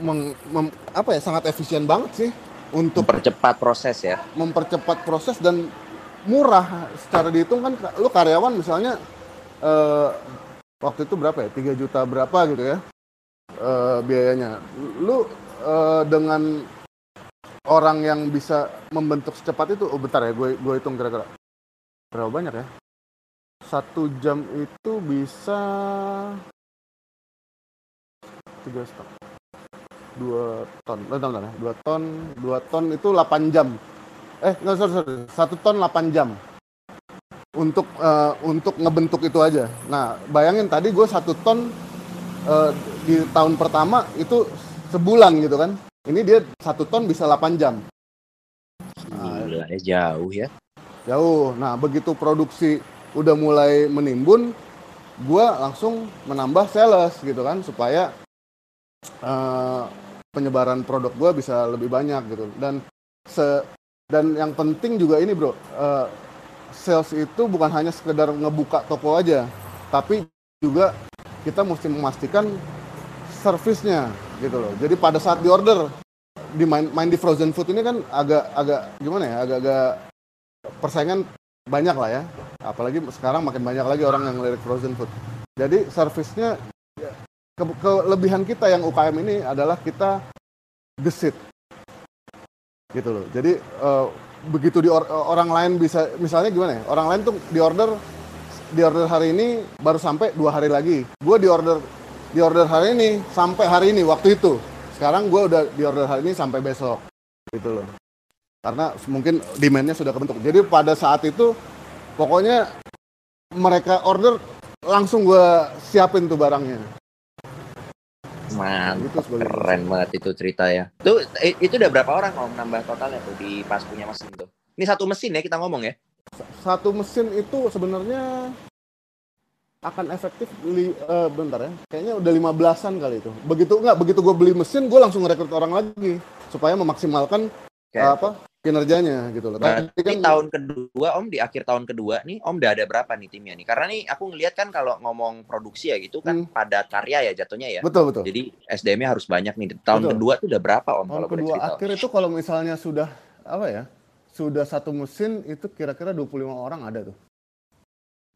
meng, mem, apa ya sangat efisien banget sih untuk mempercepat proses ya. mempercepat proses dan murah. Secara dihitung kan lu karyawan misalnya uh, waktu itu berapa ya? 3 juta berapa gitu ya uh, biayanya. Lu uh, dengan orang yang bisa membentuk secepat itu oh bentar ya gue gue hitung kira-kira. Berapa banyak ya? Satu jam itu bisa tiga setengah dua ton. Eh, bentar, ya. dua ton dua ton itu 8 jam. Eh nggak sorry, sorry. Satu ton 8 jam. Untuk uh, untuk ngebentuk itu aja. Nah bayangin tadi gue satu ton uh, di tahun pertama itu sebulan gitu kan. Ini dia satu ton bisa 8 jam. Nah, Gila, ya jauh ya. jauh. Nah begitu produksi udah mulai menimbun gue langsung menambah sales gitu kan supaya uh, penyebaran produk gue bisa lebih banyak gitu. Dan se dan yang penting juga ini bro uh, sales itu bukan hanya sekedar ngebuka toko aja tapi juga kita mesti memastikan servisnya gitu loh. Jadi pada saat di order di main, main di frozen food ini kan agak agak gimana ya agak-agak persaingan banyak lah ya. Apalagi sekarang makin banyak lagi orang yang lirik frozen food. Jadi servisnya ke kelebihan kita yang UKM ini adalah kita gesit. Gitu loh. Jadi uh, begitu di or orang lain bisa misalnya gimana ya? Orang lain tuh di order di order hari ini baru sampai dua hari lagi. Gue di order di order hari ini sampai hari ini waktu itu. Sekarang gue udah di order hari ini sampai besok. Gitu loh. Karena mungkin demandnya sudah kebentuk. Jadi pada saat itu pokoknya mereka order langsung gue siapin tuh barangnya Mantap, keren banget itu cerita ya. Tuh itu udah berapa orang om nambah totalnya tuh di pas punya mesin tuh? Ini satu mesin ya kita ngomong ya? Satu mesin itu sebenarnya akan efektif li, uh, bentar ya kayaknya udah lima belasan kali itu begitu nggak begitu gue beli mesin gue langsung ngerekrut orang lagi supaya memaksimalkan okay. apa kinerjanya gitu loh. Tapi kan tahun kedua Om di akhir tahun kedua nih Om udah ada berapa nih timnya nih? Karena nih aku ngelihat kan kalau ngomong produksi ya gitu kan hmm. padat karya ya jatuhnya ya. Betul betul. Jadi SDM-nya harus banyak nih. Tahun betul. kedua tuh udah berapa Om? Tahun kedua akhir itu kalau misalnya sudah apa ya? Sudah satu mesin itu kira-kira 25 orang ada tuh.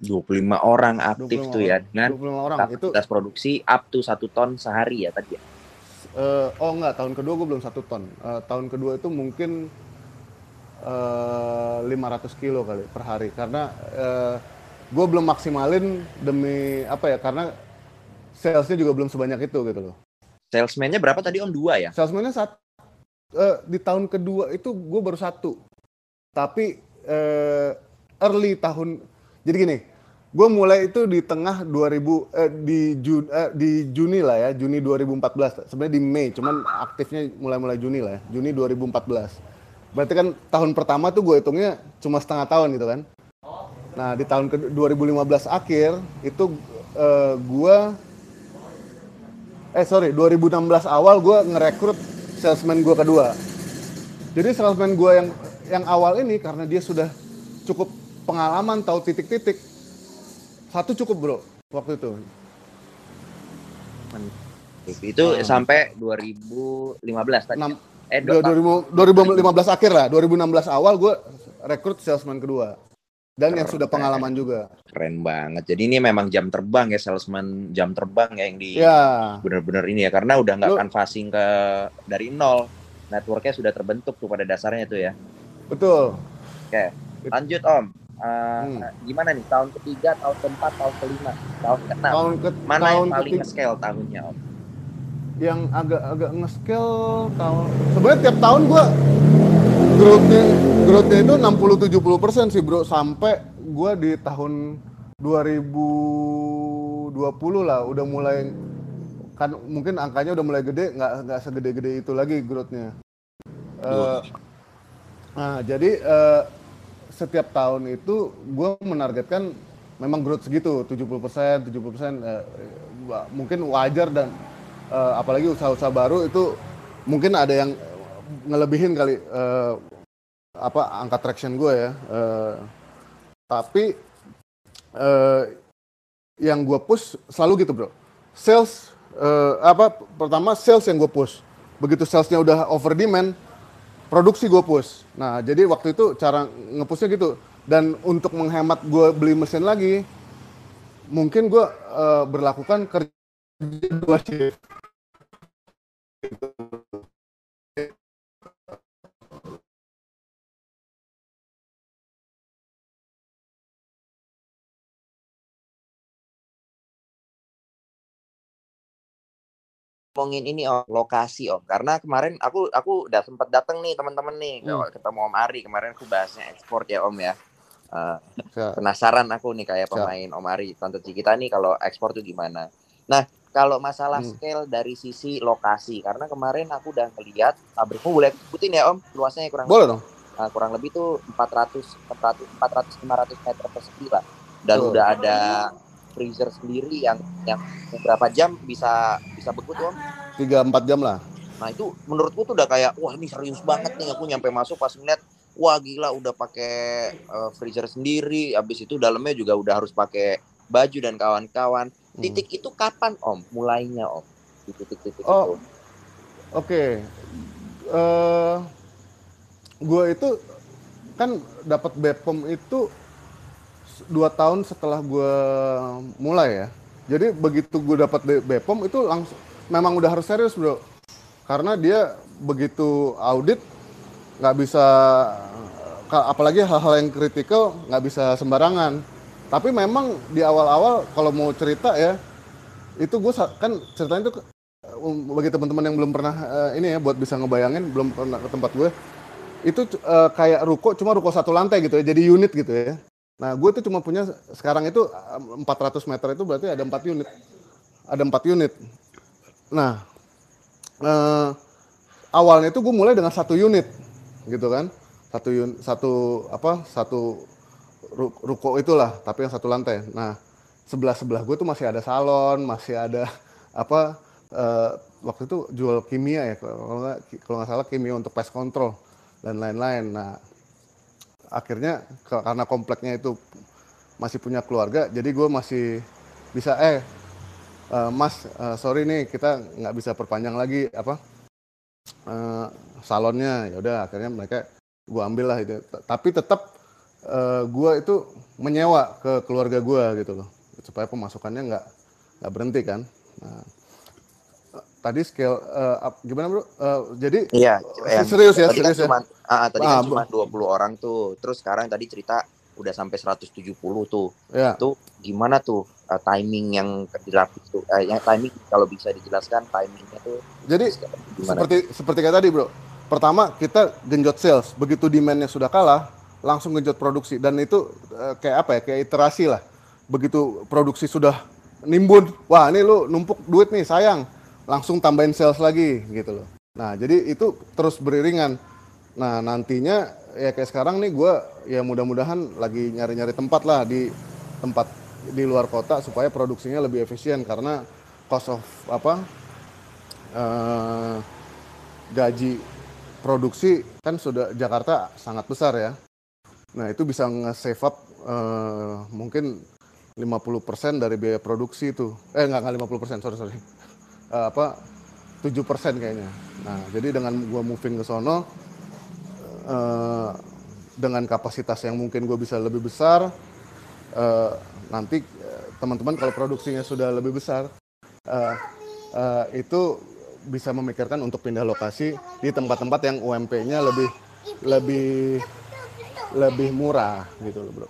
25 orang aktif 25 tuh ya dengan 25 orang itu produksi up to satu ton sehari ya tadi ya. Uh, oh enggak, tahun kedua gue belum satu ton. Uh, tahun kedua itu mungkin uh, eh, 500 kilo kali per hari karena uh, gue belum maksimalin demi apa ya karena salesnya juga belum sebanyak itu gitu loh. Salesman-nya berapa tadi om dua ya? Salesman-nya satu. Uh, di tahun kedua itu gue baru satu. Tapi uh, early tahun jadi gini, gue mulai itu di tengah 2000 eh, di Juni eh, di Juni lah ya Juni 2014 sebenarnya di Mei cuman aktifnya mulai-mulai Juni lah ya Juni 2014 berarti kan tahun pertama tuh gue hitungnya cuma setengah tahun gitu kan. Nah di tahun ke 2015 akhir itu eh, gue eh sorry 2016 awal gue ngerekrut salesman gue kedua. Jadi salesman gue yang yang awal ini karena dia sudah cukup pengalaman tahu titik-titik satu cukup bro waktu itu. Itu hmm. sampai 2015 tadi. 6, eh, 2000, 2015 akhir lah, 2016 awal gue rekrut salesman kedua. Dan Keren. yang sudah pengalaman juga. Keren banget. Jadi ini memang jam terbang ya salesman jam terbang ya yang di ya. benar-benar ini ya karena udah nggak akan passing ke dari nol. Networknya sudah terbentuk tuh pada dasarnya itu ya. Betul. Oke, lanjut Om. Uh, hmm. Gimana nih tahun ketiga, tahun keempat, tahun kelima, tahun keenam? Tahun ke Mana tahun yang paling nge-scale tahunnya Om? Yang agak-agak nge-scale tahun sebenarnya tiap tahun gua growth-nya growth-nya itu 60 70 persen sih bro sampai gua di tahun 2020 lah udah mulai kan mungkin angkanya udah mulai gede nggak nggak segede-gede itu lagi growth-nya. Uh, nah jadi uh, setiap tahun itu gue menargetkan memang growth segitu 70% 70% eh, mungkin wajar dan eh, apalagi usaha-usaha baru itu mungkin ada yang ngelebihin kali eh, apa angka traction gue ya. Uh, tapi uh, yang gue push selalu gitu bro. Sales uh, apa pertama sales yang gue push. Begitu salesnya udah over demand, produksi gue push. Nah jadi waktu itu cara ngepushnya gitu. Dan untuk menghemat gue beli mesin lagi, mungkin gue uh, berlakukan kerja dua shift. Ngomongin ini om lokasi om. Karena kemarin aku aku udah sempat datang nih teman-teman nih hmm. ketemu om Ari. Kemarin aku bahasnya ekspor ya om ya. Uh, penasaran aku nih kayak pemain om Ari tante kita nih kalau ekspor tuh gimana. Nah kalau masalah hmm. scale dari sisi lokasi karena kemarin aku udah ngeliat pabrikmu boleh sebutin ya om? Luasnya kurang boleh dong. uh, kurang lebih tuh 400 400 400 500 meter persegi lah. Dan oh. udah ada freezer sendiri yang yang beberapa jam bisa bisa beku tuh om? Tiga empat jam lah. Nah itu menurutku tuh udah kayak wah ini serius banget nih aku nyampe masuk pas ngeliat wah gila udah pakai uh, freezer sendiri, habis itu dalamnya juga udah harus pakai baju dan kawan-kawan. Hmm. Titik itu kapan om? Mulainya om? Di titik-titik oh, itu. Oke, okay. uh, eh, gue itu kan dapat Bepom itu dua tahun setelah gue mulai ya. Jadi begitu gue dapat BPOM itu langsung memang udah harus serius bro. Karena dia begitu audit nggak bisa apalagi hal-hal yang kritikal nggak bisa sembarangan. Tapi memang di awal-awal kalau mau cerita ya itu gue kan ceritanya itu um, bagi teman-teman yang belum pernah uh, ini ya buat bisa ngebayangin belum pernah ke tempat gue itu uh, kayak ruko cuma ruko satu lantai gitu ya jadi unit gitu ya Nah, gue tuh cuma punya sekarang itu 400 meter itu berarti ada empat unit. Ada empat unit. Nah, eh, awalnya itu gue mulai dengan satu unit, gitu kan? Satu unit, satu apa? Satu ruko itulah, tapi yang satu lantai. Nah, sebelah sebelah gue tuh masih ada salon, masih ada <laughs> apa? Eh, waktu itu jual kimia ya, kalau nggak kalau nggak salah kimia untuk pest control dan lain-lain. Nah, akhirnya karena kompleknya itu masih punya keluarga jadi gue masih bisa eh uh, mas uh, sorry nih kita nggak bisa perpanjang lagi apa uh, salonnya. Ya udah akhirnya mereka gue ambil lah itu. Tapi tetap gue itu menyewa ke keluarga gue gitu loh supaya pemasukannya nggak nggak berhenti kan. Nah, tadi scale uh, gimana bro? Uh, jadi iya, serius ya, tadi kan serius kan ya. Cuma, uh, tadi ah, kan cuma 20 orang tuh. Terus sekarang tadi cerita udah sampai 170 tuh. Ya. Itu gimana tuh uh, timing yang dilapis tuh? Uh, yang timing kalau bisa dijelaskan timingnya tuh. Jadi seperti seperti kayak tadi bro. Pertama kita genjot sales. Begitu demandnya sudah kalah, langsung genjot produksi. Dan itu uh, kayak apa ya? Kayak iterasi lah. Begitu produksi sudah nimbun, wah ini lu numpuk duit nih sayang langsung tambahin sales lagi gitu loh. Nah, jadi itu terus beriringan. Nah, nantinya ya kayak sekarang nih gue ya mudah-mudahan lagi nyari-nyari tempat lah di tempat di luar kota supaya produksinya lebih efisien karena cost of apa uh, gaji produksi kan sudah Jakarta sangat besar ya. Nah, itu bisa nge-save up uh, mungkin 50% dari biaya produksi itu. Eh, enggak, enggak 50%, sorry, sorry uh, apa tujuh persen kayaknya. Nah, jadi dengan gue moving ke sono uh, dengan kapasitas yang mungkin gue bisa lebih besar, uh, nanti teman-teman kalau produksinya sudah lebih besar, uh, uh, itu bisa memikirkan untuk pindah lokasi di tempat-tempat yang UMP-nya lebih lebih lebih murah gitu loh, Bro.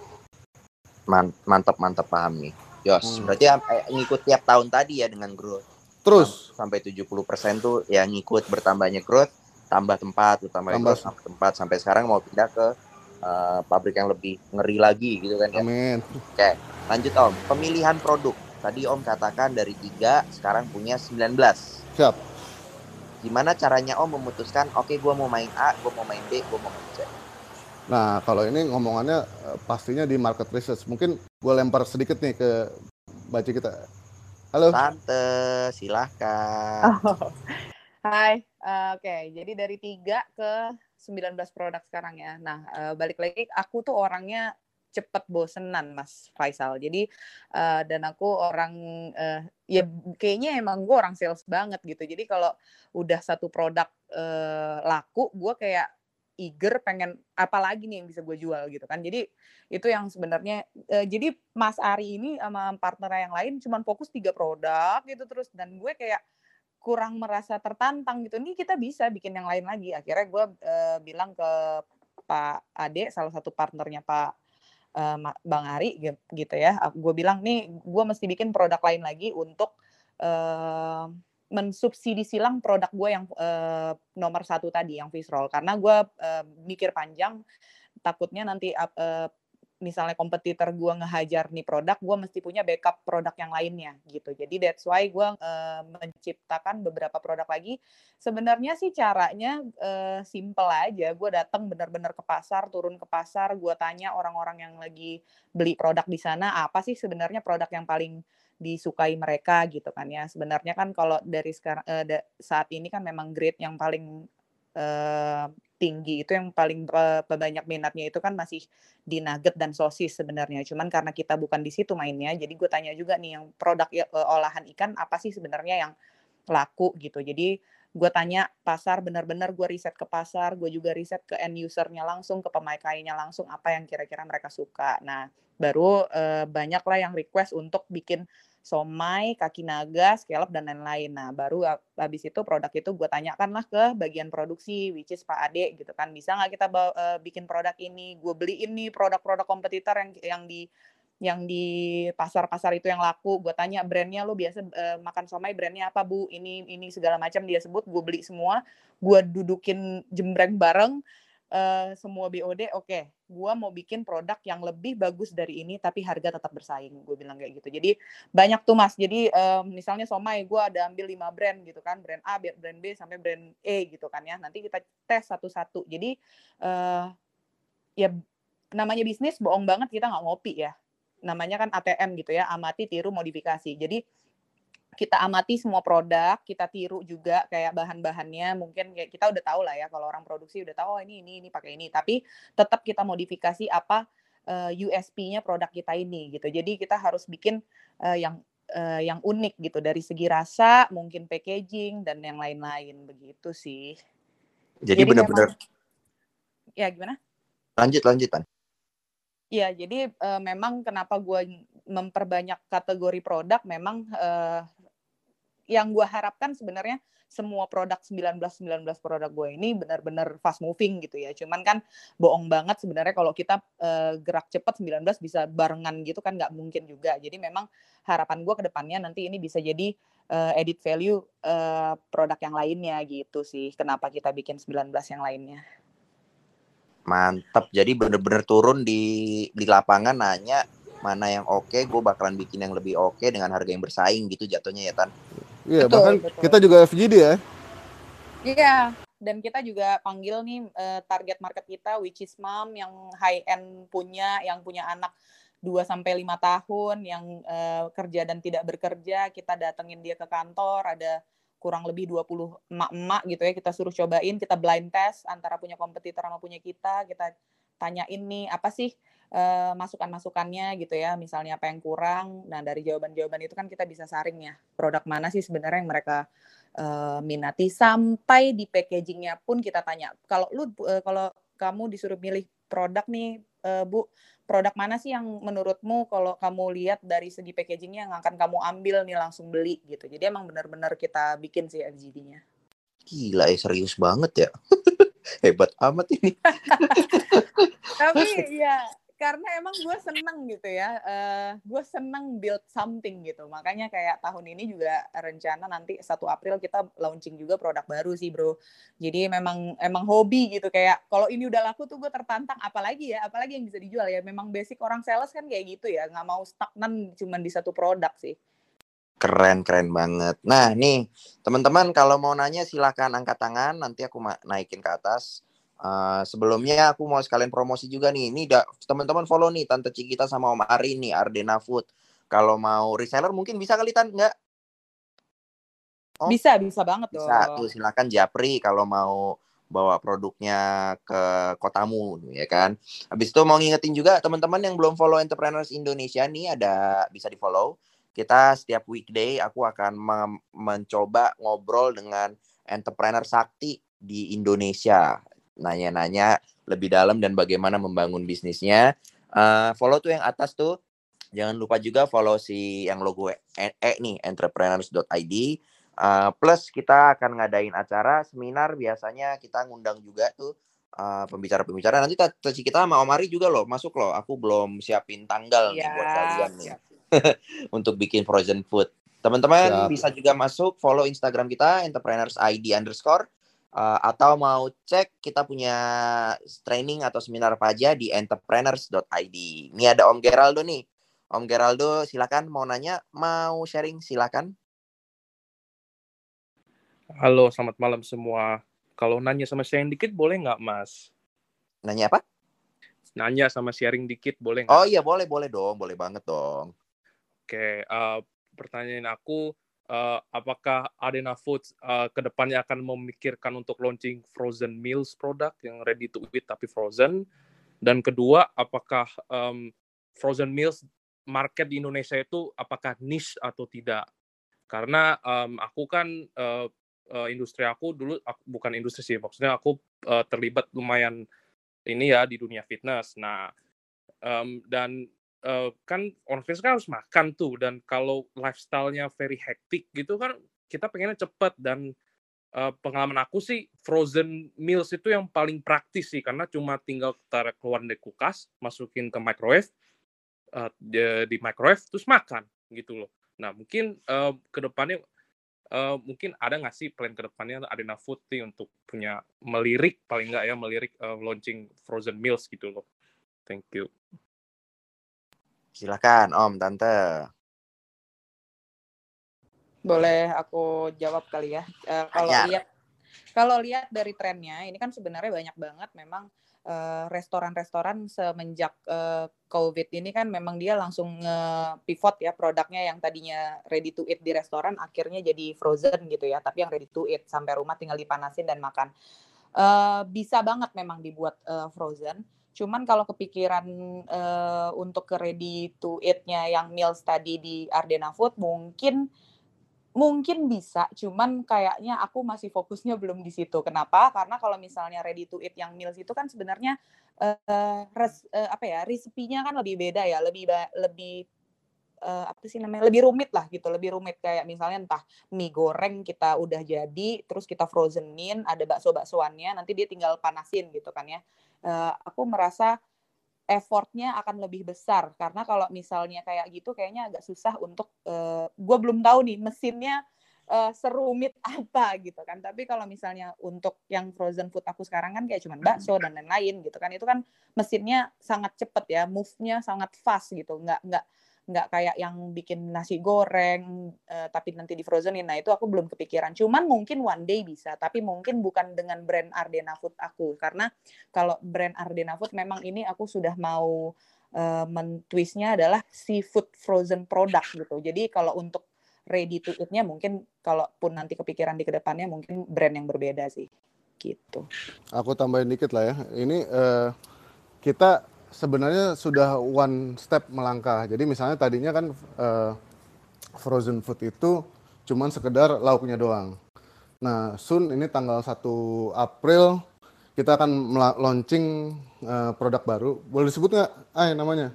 Mantap mantap paham nih. Yos, hmm. berarti ngikut tiap tahun tadi ya dengan growth. Terus sampai 70% tuh ya ngikut bertambahnya growth, tambah tempat, tambah, growth, tambah tempat sampai sekarang mau pindah ke uh, pabrik yang lebih ngeri lagi gitu kan ya. Amin. Oke, lanjut Om. Pemilihan produk. Tadi Om katakan dari tiga sekarang punya 19. Siap. Gimana caranya Om memutuskan, oke okay, gue mau main A, gue mau main B, gue mau main C. Nah, kalau ini ngomongannya eh, pastinya di market research. Mungkin gue lempar sedikit nih ke baca kita Halo. Tante, silahkan. Oh. Hai, uh, oke. Okay. Jadi dari tiga ke 19 produk sekarang ya. Nah, uh, balik lagi aku tuh orangnya cepet bosenan Mas Faisal. Jadi uh, dan aku orang uh, ya kayaknya emang gue orang sales banget gitu. Jadi kalau udah satu produk uh, laku, gue kayak eager pengen apa lagi nih yang bisa gue jual gitu kan. Jadi itu yang sebenarnya uh, jadi Mas Ari ini sama partner yang lain cuman fokus tiga produk gitu terus dan gue kayak kurang merasa tertantang gitu. Ini kita bisa bikin yang lain lagi. Akhirnya gue uh, bilang ke Pak Ade, salah satu partnernya Pak uh, Bang Ari gitu ya. Gue bilang nih, gue mesti bikin produk lain lagi untuk uh, mensubsidi silang produk gue yang uh, nomor satu tadi, yang fish roll. Karena gue uh, mikir panjang, takutnya nanti uh, misalnya kompetitor gue ngehajar nih produk, gue mesti punya backup produk yang lainnya gitu. Jadi that's why gue uh, menciptakan beberapa produk lagi. Sebenarnya sih caranya uh, simple aja. Gue datang benar-benar ke pasar, turun ke pasar, gue tanya orang-orang yang lagi beli produk di sana apa sih sebenarnya produk yang paling disukai mereka gitu kan ya. Sebenarnya kan kalau dari sekarang uh, saat ini kan memang grade yang paling uh, tinggi itu yang paling uh, banyak minatnya itu kan masih di nugget dan sosis sebenarnya. Cuman karena kita bukan di situ mainnya, jadi gue tanya juga nih yang produk uh, olahan ikan apa sih sebenarnya yang laku gitu. Jadi gue tanya pasar benar-benar gue riset ke pasar, gue juga riset ke end usernya langsung, ke pemakainya langsung apa yang kira-kira mereka suka. Nah baru banyak lah yang request untuk bikin somai, kaki naga, scallop dan lain-lain. Nah, baru habis itu produk itu gue tanyakan lah ke bagian produksi, which is Pak Ade gitu kan. Bisa nggak kita uh, bikin produk ini? Gue beli ini produk-produk kompetitor yang yang di yang di pasar-pasar itu yang laku. Gue tanya brandnya lo biasa uh, makan somai brandnya apa bu? Ini ini segala macam dia sebut. Gue beli semua. Gue dudukin jembreng bareng uh, semua BOD oke okay, gue mau bikin produk yang lebih bagus dari ini tapi harga tetap bersaing gue bilang kayak gitu. Jadi banyak tuh mas. Jadi uh, misalnya somai gue ada ambil lima brand gitu kan brand A brand B sampai brand E gitu kan ya. Nanti kita tes satu-satu. Jadi uh, ya namanya bisnis bohong banget kita nggak ngopi ya. Namanya kan ATM gitu ya amati tiru modifikasi. Jadi kita amati semua produk, kita tiru juga kayak bahan-bahannya. Mungkin kayak kita udah tahu lah ya kalau orang produksi udah tahu oh, ini ini ini pakai ini. Tapi tetap kita modifikasi apa uh, eh, USP-nya produk kita ini gitu. Jadi kita harus bikin uh, yang uh, yang unik gitu dari segi rasa, mungkin packaging dan yang lain-lain begitu sih. Jadi, benar-benar Ya gimana? Lanjut lanjut kan. Iya, jadi uh, memang kenapa gue memperbanyak kategori produk memang uh, yang gue harapkan sebenarnya semua produk 19-19 produk gue ini benar-benar fast moving gitu ya. Cuman kan bohong banget sebenarnya kalau kita uh, gerak cepat 19 bisa barengan gitu kan nggak mungkin juga. Jadi memang harapan gue ke depannya nanti ini bisa jadi uh, edit value uh, produk yang lainnya gitu sih. Kenapa kita bikin 19 yang lainnya. Mantap. Jadi bener-bener turun di di lapangan nanya mana yang oke, gue bakalan bikin yang lebih oke dengan harga yang bersaing gitu jatuhnya ya Tan. Iya, betul, bahkan betul. kita juga FGD ya. Iya, dan kita juga panggil nih uh, target market kita which is mom yang high end punya, yang punya anak 2 sampai 5 tahun yang uh, kerja dan tidak bekerja, kita datengin dia ke kantor, ada kurang lebih 20 emak-emak gitu ya, kita suruh cobain, kita blind test antara punya kompetitor sama punya kita, kita tanyain nih apa sih uh, masukan-masukannya gitu ya, misalnya apa yang kurang. Nah, dari jawaban-jawaban itu kan kita bisa saring ya, produk mana sih sebenarnya yang mereka uh, minati sampai di packagingnya pun kita tanya. Kalau lu uh, kalau kamu disuruh milih produk nih, uh, Bu, produk mana sih yang menurutmu kalau kamu lihat dari segi packagingnya yang akan kamu ambil nih langsung beli gitu. Jadi emang benar-benar kita bikin sih FGD-nya. Gila ya serius banget ya. <laughs> Hebat amat ini. <laughs> Tapi <laughs> ya karena emang gue seneng gitu ya uh, eh, gue seneng build something gitu. Makanya kayak tahun ini juga rencana nanti 1 April kita launching juga produk baru sih bro. Jadi memang emang hobi gitu. Kayak kalau ini udah laku tuh gue tertantang apalagi ya apalagi yang bisa dijual ya. Memang basic orang sales kan kayak gitu ya. Nggak mau stagnan cuma di satu produk sih. Keren, keren banget. Nah, nih, teman-teman kalau mau nanya silahkan angkat tangan, nanti aku naikin ke atas. Uh, sebelumnya aku mau sekalian promosi juga nih. Ini teman-teman follow nih Tante Cikita sama Om Ari nih Ardena Food. Kalau mau reseller mungkin bisa kali Tan enggak? Oh, bisa, bisa banget bisa, dong. tuh silakan Japri kalau mau bawa produknya ke kotamu ya kan. Habis itu mau ngingetin juga teman-teman yang belum follow Entrepreneurs Indonesia nih ada bisa di-follow. Kita setiap weekday aku akan mencoba ngobrol dengan entrepreneur sakti di Indonesia. Nanya-nanya lebih dalam dan bagaimana membangun bisnisnya. Uh, follow tuh yang atas tuh. Jangan lupa juga follow si yang logo E, e nih entrepreneurs.id Uh, plus kita akan ngadain acara seminar biasanya kita ngundang juga tuh uh, pembicara-pembicara. Nanti tadi kita sama Omari juga loh masuk loh. Aku belum siapin tanggal ya, nih buat kalian nih <laughs> untuk bikin frozen food. Teman-teman bisa juga masuk follow Instagram kita entrepreneurs ID underscore uh, atau mau cek kita punya training atau seminar apa aja di entrepreneurs.id. Ini ada Om Geraldo nih. Om Geraldo silakan mau nanya, mau sharing silakan. Halo, selamat malam semua. Kalau nanya sama sharing dikit boleh nggak, Mas? Nanya apa? Nanya sama sharing dikit boleh nggak? Oh iya, boleh, boleh dong. Boleh banget dong. Oke, uh, pertanyaan aku, uh, apakah Adena Foods uh, ke depannya akan memikirkan untuk launching frozen meals produk yang ready to eat tapi frozen? Dan kedua, apakah um, frozen meals market di Indonesia itu apakah niche atau tidak? Karena um, aku kan uh, uh, industri aku dulu aku, bukan industri sih maksudnya aku uh, terlibat lumayan ini ya di dunia fitness nah um, dan uh, kan fitness kan harus makan tuh dan kalau lifestyle-nya very hectic gitu kan kita pengennya cepet dan uh, pengalaman aku sih frozen meals itu yang paling praktis sih karena cuma tinggal taruh keluar dari kulkas masukin ke microwave uh, di, di microwave terus makan gitu loh nah mungkin uh, ke depannya uh, mungkin ada nggak sih plan ke depannya Arena Food nih untuk punya melirik paling nggak ya melirik uh, launching frozen meals gitu loh. Thank you. Silakan Om Tante. Boleh aku jawab kali ya. Uh, kalau lihat kalau lihat dari trennya ini kan sebenarnya banyak banget. Memang Eh, restoran-restoran semenjak uh, COVID ini kan memang dia langsung pivot ya produknya yang tadinya ready to eat di restoran akhirnya jadi frozen gitu ya. Tapi yang ready to eat sampai rumah tinggal dipanasin dan makan. Uh, bisa banget memang dibuat uh, frozen cuman kalau kepikiran uh, untuk ke ready to eat-nya yang meals tadi di Ardena Food mungkin Mungkin bisa, cuman kayaknya aku masih fokusnya belum di situ. Kenapa? Karena kalau misalnya ready to eat yang meals itu kan sebenarnya uh, res, uh, apa ya, resipinya kan lebih beda ya, lebih lebih uh, apa sih namanya lebih rumit lah gitu. Lebih rumit. Kayak misalnya entah mie goreng kita udah jadi terus kita frozenin ada bakso baksoannya nanti dia tinggal panasin gitu kan ya uh, aku merasa effortnya akan lebih besar. Karena kalau misalnya kayak gitu kayaknya agak susah untuk uh, eh, gue belum tahu nih mesinnya uh, serumit <laughs> apa gitu kan. Tapi kalau misalnya untuk yang frozen food aku sekarang kan kayak cuman bakso dan lain-lain gitu kan. Itu kan mesinnya sangat cepet ya move-nya sangat fast gitu. Nggak nggak nggak kayak yang bikin nasi goreng uh, tapi nanti di frozenin nah itu aku belum kepikiran. Cuman mungkin one day bisa tapi mungkin bukan dengan brand Ardena Food aku. Karena kalau brand Ardena Food memang ini aku sudah mau uh, mentwistnya adalah seafood frozen product gitu. Jadi kalau untuk ready to eat-nya mungkin kalaupun nanti kepikiran di ke depannya mungkin brand yang berbeda sih. Gitu. Aku tambahin dikit lah ya. Ini uh, kita sebenarnya sudah one step melangkah. Jadi misalnya tadinya kan uh, frozen food itu cuman sekedar lauknya doang. Nah, soon ini tanggal 1 April kita akan launching uh, produk baru. Boleh disebut nggak? Ah, namanya?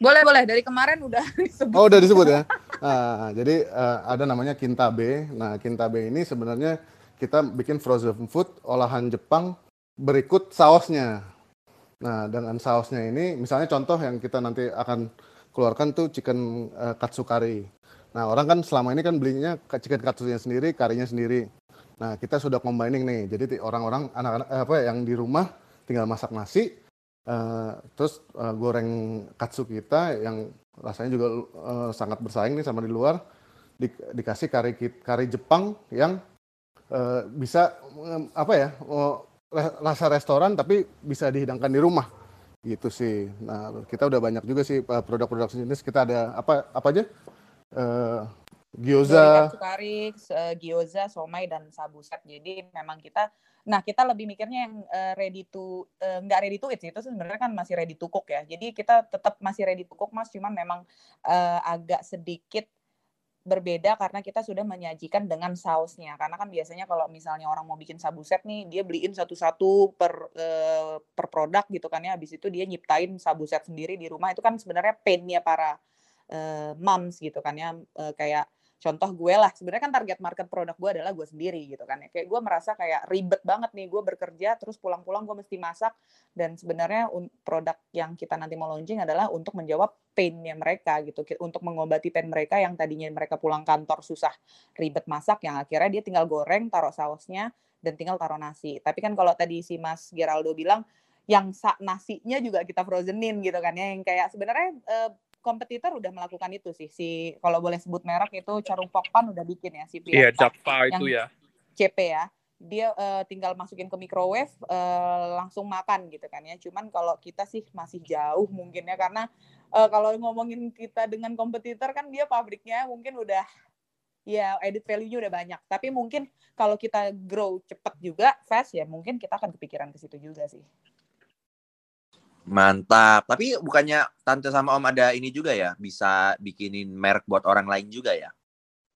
Boleh, boleh. Dari kemarin udah <laughs> disebut. Oh, udah disebut ya. Nah, jadi uh, ada namanya Kintabe. Nah, Kintabe ini sebenarnya kita bikin frozen food olahan Jepang berikut sausnya. Nah, dengan sausnya ini, misalnya contoh yang kita nanti akan keluarkan tuh chicken uh, katsu curry. Nah, orang kan selama ini kan belinya chicken katsunya sendiri, karinya sendiri. Nah, kita sudah combining nih. Jadi orang-orang anak-anak eh, apa yang di rumah tinggal masak nasi, uh, terus uh, goreng katsu kita yang rasanya juga uh, sangat bersaing nih sama di luar, di, dikasih kari kari Jepang yang uh, bisa um, apa ya? Uh, rasa restoran tapi bisa dihidangkan di rumah gitu sih. Nah kita udah banyak juga sih produk-produk jenis kita ada apa apa aja uh, Gyoza. Sukari, gyoza, somai dan sabu set. Jadi memang kita Nah, kita lebih mikirnya yang ready to nggak ready to eat sih. Itu sebenarnya kan masih ready to cook ya. Jadi kita tetap masih ready to cook Mas, cuman memang agak sedikit berbeda karena kita sudah menyajikan dengan sausnya. Karena kan biasanya kalau misalnya orang mau bikin sabu set nih, dia beliin satu-satu per uh, per produk gitu kan ya. Habis itu dia nyiptain sabu set sendiri di rumah. Itu kan sebenarnya painnya para uh, moms gitu kan ya. Uh, kayak contoh gue lah sebenarnya kan target market produk gue adalah gue sendiri gitu kan ya. Kayak gue merasa kayak ribet banget nih gue bekerja terus pulang-pulang gue mesti masak dan sebenarnya produk yang kita nanti mau launching adalah untuk menjawab painnya mereka gitu untuk mengobati pain mereka yang tadinya mereka pulang kantor susah ribet masak yang akhirnya dia tinggal goreng taruh sausnya dan tinggal taruh nasi. Tapi kan kalau tadi si Mas Geraldo bilang yang nasinya juga kita frozenin gitu kan ya yang kayak sebenarnya uh, kompetitor udah melakukan itu sih. Si kalau boleh sebut merek itu Carung Pokpan udah bikin ya si Iya, Java itu ya. CP ya. Dia uh, tinggal masukin ke microwave uh, langsung makan gitu kan ya. Cuman kalau kita sih masih jauh mungkin ya karena uh, kalau ngomongin kita dengan kompetitor kan dia pabriknya mungkin udah ya edit value-nya udah banyak. Tapi mungkin kalau kita grow cepet juga, fast ya mungkin kita akan kepikiran ke situ juga sih. Mantap. Tapi bukannya tante sama om ada ini juga ya, bisa bikinin merek buat orang lain juga ya?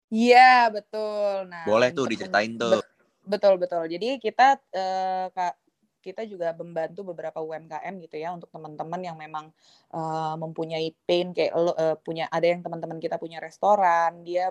Iya betul. Nah, boleh tuh diceritain tuh. Betul betul. Jadi kita uh, kak kita juga membantu beberapa UMKM gitu ya untuk teman-teman yang memang uh, mempunyai pain kayak lo uh, punya ada yang teman-teman kita punya restoran dia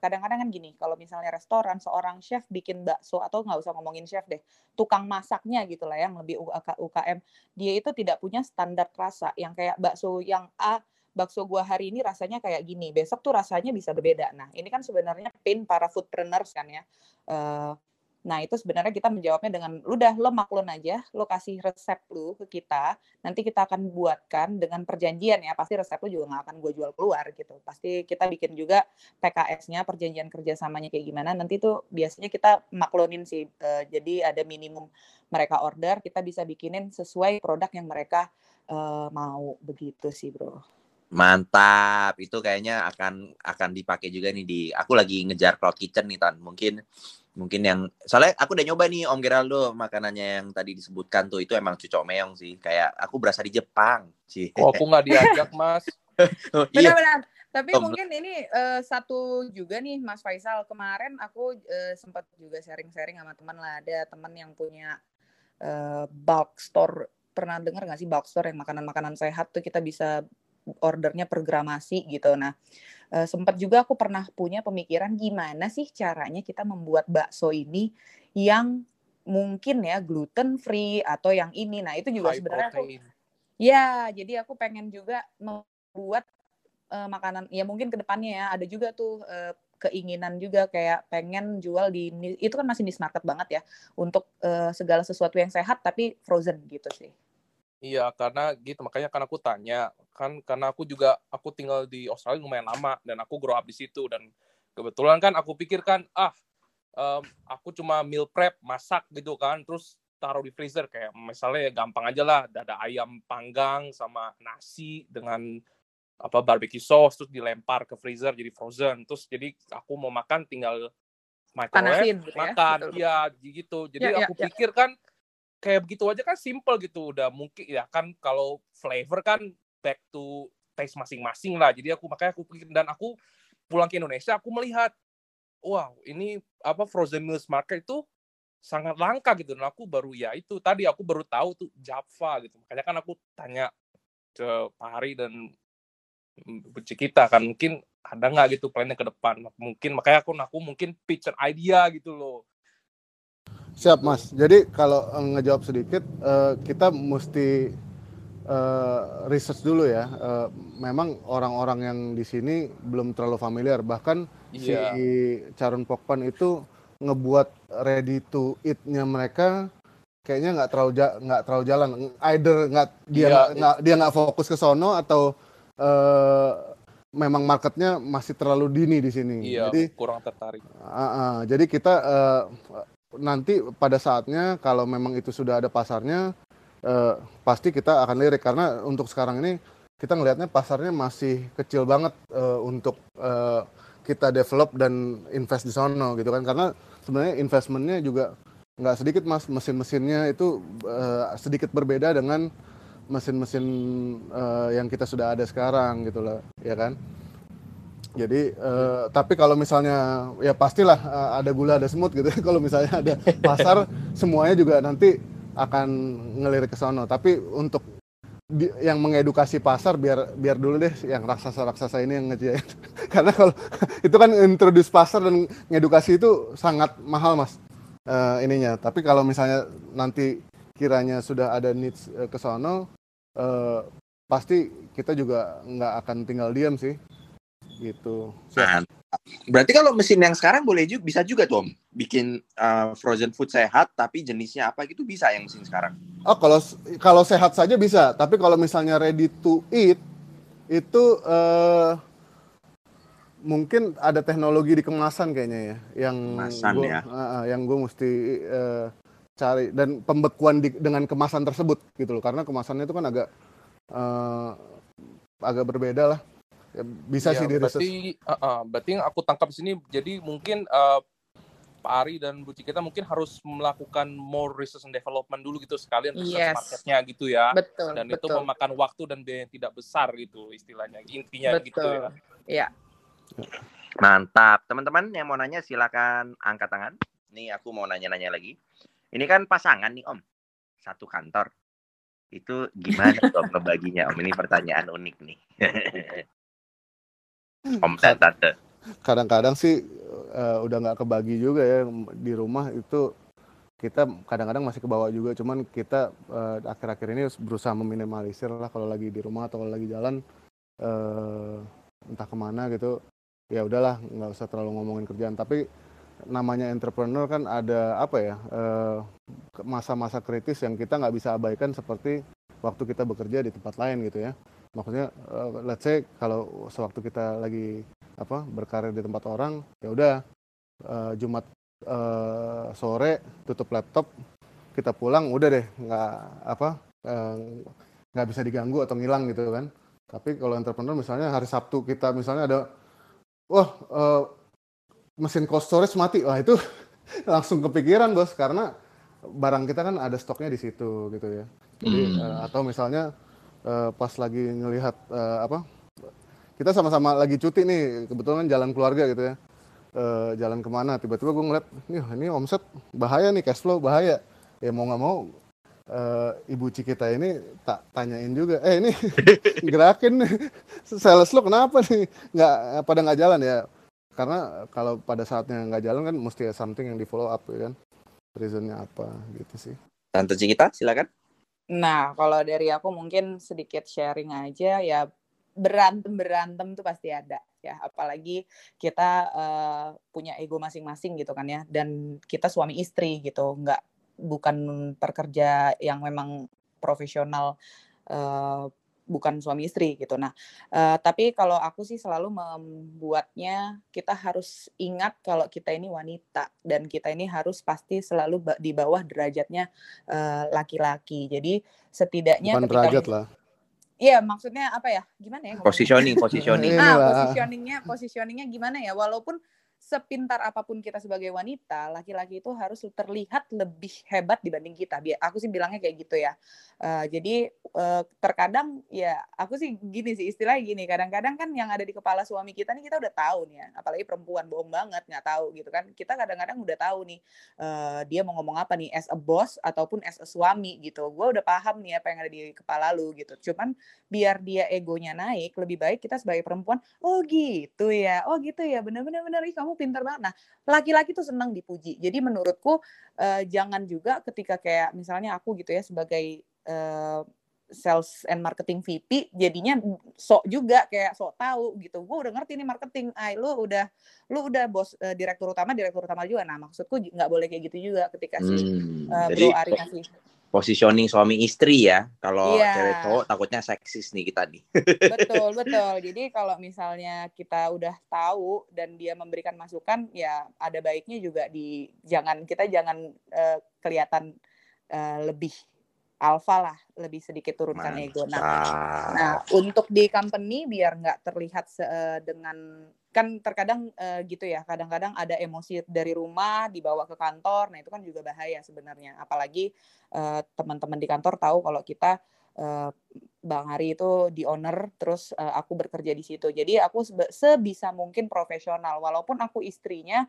kadang kadang-kadang kan gini kalau misalnya restoran seorang chef bikin bakso atau nggak usah ngomongin chef deh tukang masaknya gitu lah yang lebih UKM dia itu tidak punya standar rasa yang kayak bakso yang A bakso gua hari ini rasanya kayak gini besok tuh rasanya bisa berbeda. Nah ini kan sebenarnya pain para foodpreneurs kan ya uh, Nah, itu sebenarnya kita menjawabnya dengan udah lo maklun aja, lo kasih resep lu ke kita, nanti kita akan buatkan dengan perjanjian ya, pasti resep lu juga nggak akan gue jual keluar gitu. Pasti kita bikin juga PKS-nya, perjanjian kerjasamanya kayak gimana, nanti tuh biasanya kita maklunin sih, uh, jadi ada minimum mereka order, kita bisa bikinin sesuai produk yang mereka uh, mau, begitu sih bro. Mantap, itu kayaknya akan akan dipakai juga nih di. Aku lagi ngejar cloud kitchen nih tan. Mungkin mungkin yang soalnya aku udah nyoba nih Om Geraldo makanannya yang tadi disebutkan tuh itu emang cucok meong sih. Kayak aku berasa di Jepang sih. Oh, aku nggak diajak mas? <laughs> Oh, iya. benar-benar tapi Om. mungkin ini uh, satu juga nih Mas Faisal. Kemarin aku uh, sempat juga sharing-sharing sama teman lah. Ada teman yang punya uh, bulk store. Pernah dengar nggak sih bulk store yang makanan-makanan sehat tuh kita bisa ordernya per gramasi gitu? Nah uh, sempat juga aku pernah punya pemikiran gimana sih caranya kita membuat bakso ini yang mungkin ya gluten free atau yang ini. Nah, itu juga sebenarnya aku Ya, jadi aku pengen juga membuat uh, makanan ya mungkin ke depannya ya ada juga tuh uh, keinginan juga kayak pengen jual di itu kan masih niche market banget ya untuk uh, segala sesuatu yang sehat tapi frozen gitu sih. Iya, karena gitu makanya kan aku tanya kan karena aku juga aku tinggal di Australia lumayan lama dan aku grow up di situ dan kebetulan kan aku pikirkan ah um, aku cuma meal prep masak gitu kan terus taruh di freezer kayak misalnya ya gampang aja lah ada ayam panggang sama nasi dengan apa barbecue sauce terus dilempar ke freezer jadi frozen terus jadi aku mau makan tinggal microwave gitu ya? makan ya, gitu jadi ya, aku ya, pikir kan kayak begitu aja kan simple gitu. Udah mungkin ya kan kalau flavor kan back to taste masing-masing lah. Jadi aku makanya aku pikir dan aku pulang ke Indonesia aku melihat wow ini apa frozen meals market itu sangat langka gitu. Dan aku baru ya itu tadi aku baru tahu tuh Java gitu. Makanya kan aku tanya ke Pak Hari dan Buci kita kan mungkin ada nggak gitu plannya ke depan? Mungkin makanya aku aku mungkin pitch an idea gitu loh Siap Mas. Jadi kalau eh, ngejawab sedikit, uh, kita mesti uh, research dulu ya. Uh, memang orang-orang yang di sini belum terlalu familiar. Bahkan yeah. si Carun Pokpan itu ngebuat ready to eat-nya mereka kayaknya nggak terlalu nggak terlalu jalan. Either nggak dia iya. nggak dia nggak fokus ke sono atau uh, memang marketnya masih terlalu dini di sini. Iya, jadi kurang tertarik. Uh, uh, jadi kita uh, nanti pada saatnya kalau memang itu sudah ada pasarnya eh, pasti kita akan lirik. Karena untuk sekarang ini kita ngelihatnya pasarnya masih kecil banget eh, untuk eh, kita develop dan invest di sono gitu kan. Karena sebenarnya investmentnya juga nggak sedikit mas. Mesin-mesinnya itu uh, sedikit berbeda dengan mesin-mesin uh, yang kita sudah ada sekarang gitu lah ya kan jadi uh, tapi kalau misalnya ya pastilah uh, ada gula ada semut gitu. <laughs> Kalau misalnya ada pasar semuanya juga nanti akan ngelirik ke sono. Tapi untuk di, yang mengedukasi pasar biar biar dulu deh yang raksasa-raksasa ini yang ngejain <laughs> karena kalau <laughs> itu kan introduce pasar dan ngedukasi itu sangat mahal mas. Uh, ininya. Tapi kalau misalnya nanti kiranya sudah ada needs uh, ke sono uh, pasti kita juga nggak akan tinggal diam sih gitu. Nah, berarti kalau mesin yang sekarang boleh juga bisa juga tuh om bikin uh, frozen food sehat tapi jenisnya apa gitu bisa yang mesin sekarang. Oh kalau kalau sehat saja bisa tapi kalau misalnya ready to eat itu uh, mungkin ada teknologi di kemasan kayaknya ya yang kemasan gua, ya. uh, yang gue mesti uh, cari dan pembekuan di, dengan kemasan tersebut gitu loh karena kemasannya itu kan agak uh, agak berbeda lah bisa ya, sih di berarti, uh, uh, berarti yang aku tangkap di sini jadi mungkin uh, Pak Ari dan Bu kita mungkin harus melakukan more research and development dulu gitu sekalian research yes. marketnya gitu ya. Betul. Dan betul. itu memakan waktu dan biaya yang tidak besar gitu istilahnya intinya betul. gitu ya. Iya. Mantap. Teman-teman yang mau nanya silakan angkat tangan. Nih aku mau nanya-nanya lagi. Ini kan pasangan nih Om. Satu kantor. Itu gimana Om <laughs> ngebaginya Om? Ini pertanyaan unik nih. <laughs> Om dan tante. Kadang-kadang sih uh, udah nggak kebagi juga ya di rumah itu kita kadang-kadang masih kebawa juga. Cuman kita uh, akhir-akhir ini berusaha meminimalisir lah kalau lagi di rumah atau kalau lagi jalan uh, entah ke mana gitu. Ya udahlah nggak usah terlalu ngomongin kerjaan. Tapi namanya entrepreneur kan ada apa ya masa-masa uh, kritis yang kita nggak bisa abaikan seperti waktu kita bekerja di tempat lain gitu ya maksudnya uh, let's say kalau sewaktu kita lagi apa berkarir di tempat orang ya udah uh, Jumat uh, sore tutup laptop kita pulang udah deh nggak apa nggak uh, bisa diganggu atau ngilang gitu kan. Tapi kalau entrepreneur misalnya hari Sabtu kita misalnya ada wah uh, mesin cold storage mati. Wah itu <laughs> langsung kepikiran bos karena barang kita kan ada stoknya di situ gitu ya. Jadi hmm. uh, atau misalnya uh, pas lagi ngelihat uh, apa kita sama-sama lagi cuti nih kebetulan jalan keluarga gitu ya. Uh, jalan ke mana tiba-tiba gue ngeliat nih ini omset bahaya nih cash flow bahaya. Ya mau nggak mau uh, ibu Cikita ini tak tanyain juga eh ini <laughs> gerakin sales lo kenapa nih? Nggak pada nggak jalan ya. Karena kalau pada saatnya nggak jalan kan mesti ada something yang di follow up ya kan reasonnya apa gitu sih. Tante Cikita silakan Nah, kalau dari aku mungkin sedikit sharing aja ya berantem berantem tuh pasti ada ya. Apalagi kita uh, punya ego masing-masing gitu kan ya. Dan kita suami istri gitu nggak bukan pekerja yang memang profesional uh, bukan suami istri gitu. Nah, uh, tapi kalau aku sih selalu membuatnya kita harus ingat kalau kita ini wanita dan kita ini harus pasti selalu di bawah derajatnya laki-laki. Uh, Jadi setidaknya bukan ketika derajat lah. Iya, maksudnya apa ya? Gimana ya? Positioning, <laughs> positioning. Nah, positioningnya, positioningnya gimana ya? Walaupun sepintar apa pun kita sebagai wanita, laki-laki itu harus terlihat lebih hebat dibanding kita. Aku sih bilangnya kayak gitu ya. Uh, jadi uh, terkadang ya aku sih gini sih istilahnya gini. Kadang-kadang kan yang ada di kepala suami kita nih kita udah tahu nih ya. Apalagi perempuan bohong banget nggak tahu gitu kan. Kita kadang-kadang udah tahu nih uh, dia mau ngomong apa nih as a boss ataupun as a suami gitu. Gue udah paham nih apa yang ada di kepala lu gitu. Cuman biar dia egonya naik, lebih baik kita sebagai perempuan, oh gitu ya, oh gitu ya, bener-bener bener kamu kamu pintar banget. Nah, laki-laki tuh senang dipuji. Jadi menurutku uh, jangan juga ketika kayak misalnya aku gitu ya sebagai uh, sales and marketing VP jadinya sok juga kayak sok tahu gitu. Gue udah ngerti nih marketing. Ay, lu udah lu udah bos uh, direktur utama, direktur utama juga. Nah, maksudku nggak boleh kayak gitu juga ketika si hmm, uh, Bro Ari ngasih positioning suami istri ya. Kalau yeah. cewek cowok takutnya seksis nih kita nih. Betul, <laughs> betul. Jadi kalau misalnya kita udah tahu dan dia memberikan masukan ya ada baiknya juga di jangan kita jangan uh, kelihatan uh, lebih alfa lah, lebih sedikit turunkan Mantap. ego. Nah, nah untuk di company biar nggak terlihat se dengan kan terkadang uh, gitu ya kadang-kadang ada emosi dari rumah dibawa ke kantor nah itu kan juga bahaya sebenarnya. Apalagi uh, teman-teman di kantor tahu kalau kita uh, Bang Hari itu di owner terus uh, aku bekerja di situ. Jadi aku sebisa mungkin profesional. Walaupun aku istrinya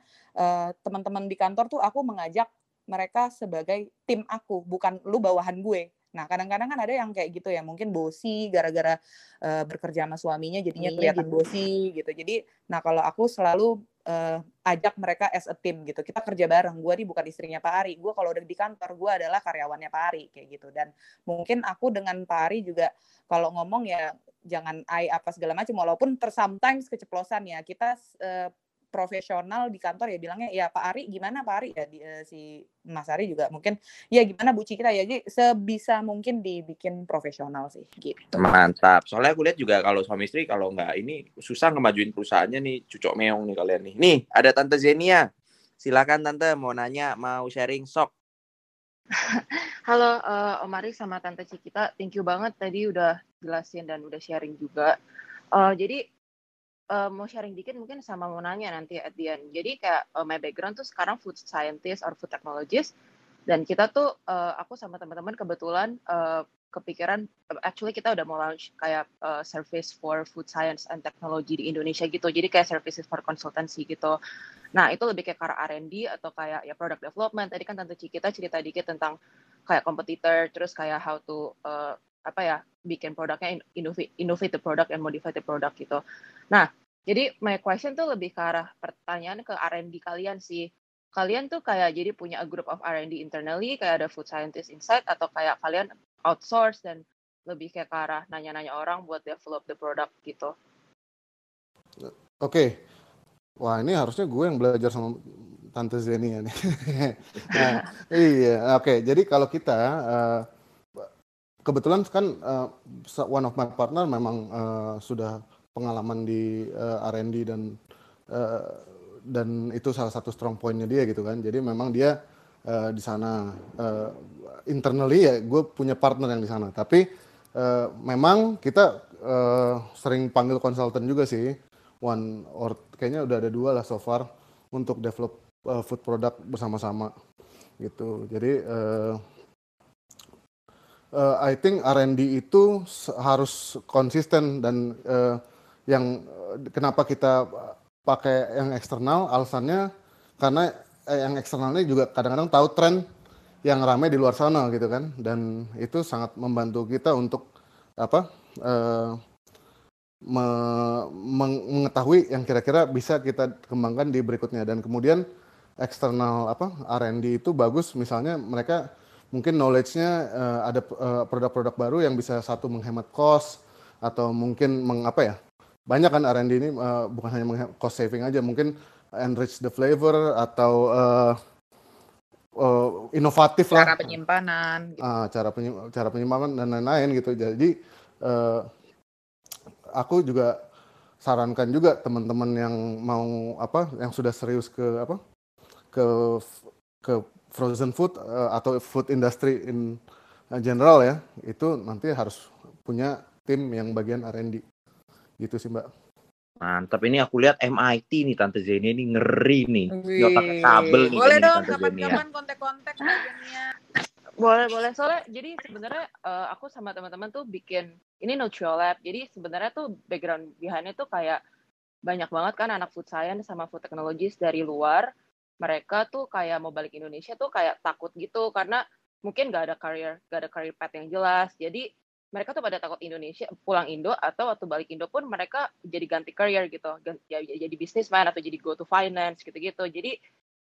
teman-teman di kantor tuh aku mengajak mereka sebagai tim aku bukan lu bawahan gue Nah, kadang-kadang kan ada yang kayak gitu ya, mungkin bosi gara-gara uh, bekerja sama suaminya jadinya iya, kelihatan gitu. bosi gitu. Jadi, nah kalau aku selalu uh, ajak mereka as a team gitu. Kita kerja bareng. Gue nih bukan istrinya Pak Ari. Gue kalau udah di kantor, gue adalah karyawannya Pak Ari kayak gitu. Dan mungkin aku dengan Pak Ari juga kalau ngomong ya jangan I apa segala macam. Walaupun ter sometimes keceplosan ya. Kita uh, profesional di kantor ya bilangnya ya Pak Ari gimana Pak Ari ya di, uh, si Mas Ari juga mungkin ya gimana Bu kita ya jadi sebisa mungkin dibikin profesional sih gitu. Mantap. Soalnya aku lihat juga kalau suami istri kalau nggak ini susah ngemajuin perusahaannya nih cucok meong nih kalian nih. Nih ada Tante Zenia. Silakan Tante mau nanya mau sharing sok. <laughs> Halo uh, Om Ari sama Tante Cikita, thank you banget tadi udah jelasin dan udah sharing juga. Uh, jadi uh, mau sharing dikit mungkin sama mau nanya nanti at the end. Jadi kayak uh, my background tuh sekarang food scientist or food technologist dan kita tuh uh, aku sama teman-teman kebetulan uh, kepikiran actually kita udah mau launch kayak uh, service for food science and technology di Indonesia gitu. Jadi kayak services for consultancy gitu. Nah, itu lebih kayak ke R&D atau kayak ya product development. Tadi kan tante kita cerita dikit tentang kayak competitor terus kayak how to uh, apa ya bikin produknya innovate, the product and modify the product gitu. Nah, jadi my question tuh lebih ke arah pertanyaan ke R&D kalian sih. Kalian tuh kayak jadi punya a group of R&D internally, kayak ada food scientist inside, atau kayak kalian outsource dan lebih kayak ke arah nanya-nanya orang buat develop the product gitu. Oke. Okay. Wah ini harusnya gue yang belajar sama Tante Zeni ya nih. <laughs> nah, iya, oke. Okay. Jadi kalau kita uh, kebetulan kan uh, one of my partner memang uh, sudah pengalaman di uh, R&D dan uh, dan itu salah satu strong pointnya dia gitu kan. Jadi memang dia uh, di sana uh, internally ya gue punya partner yang di sana. Tapi uh, memang kita uh, sering panggil konsultan juga sih. One or kayaknya udah ada dua lah so far untuk develop uh, food product bersama-sama gitu. Jadi uh, uh, I think R&D itu harus konsisten dan uh, yang kenapa kita pakai yang eksternal alasannya karena eh, yang eksternalnya juga kadang-kadang tahu tren yang ramai di luar sana gitu kan. Dan itu sangat membantu kita untuk apa eh, me mengetahui yang kira-kira bisa kita kembangkan di berikutnya. Dan kemudian eksternal apa R&D itu bagus. Misalnya mereka mungkin knowledge-nya uh, ada produk-produk baru yang bisa satu menghemat cost atau mungkin mengapa ya banyak kan R&D ini uh, bukan hanya cost saving aja mungkin enrich the flavor atau uh, uh, inovatif cara lah penyimpanan gitu. uh, cara penyim cara penyimpanan dan lain-lain gitu. Jadi uh, aku juga sarankan juga teman-teman yang mau apa yang sudah serius ke apa ke ke frozen food uh, atau food industry in general ya itu nanti harus punya tim yang bagian R&D gitu sih mbak. Mantap. Ini aku lihat MIT nih tante Zenia. Ini ngeri nih. Pakai kabel nih boleh dong kapan-kapan kontak-kontak boleh boleh. Soalnya jadi sebenarnya uh, aku sama teman-teman tuh bikin ini neutral lab. Jadi sebenarnya tuh background behindnya tuh kayak banyak banget kan anak food science sama food technologies dari luar. Mereka tuh kayak mau balik Indonesia tuh kayak takut gitu. Karena mungkin gak ada career gak ada career path yang jelas. Jadi mereka tuh pada takut Indonesia pulang Indo atau waktu balik Indo pun mereka jadi ganti career gitu. Ya, ya, jadi businessman atau jadi go to finance gitu-gitu. Jadi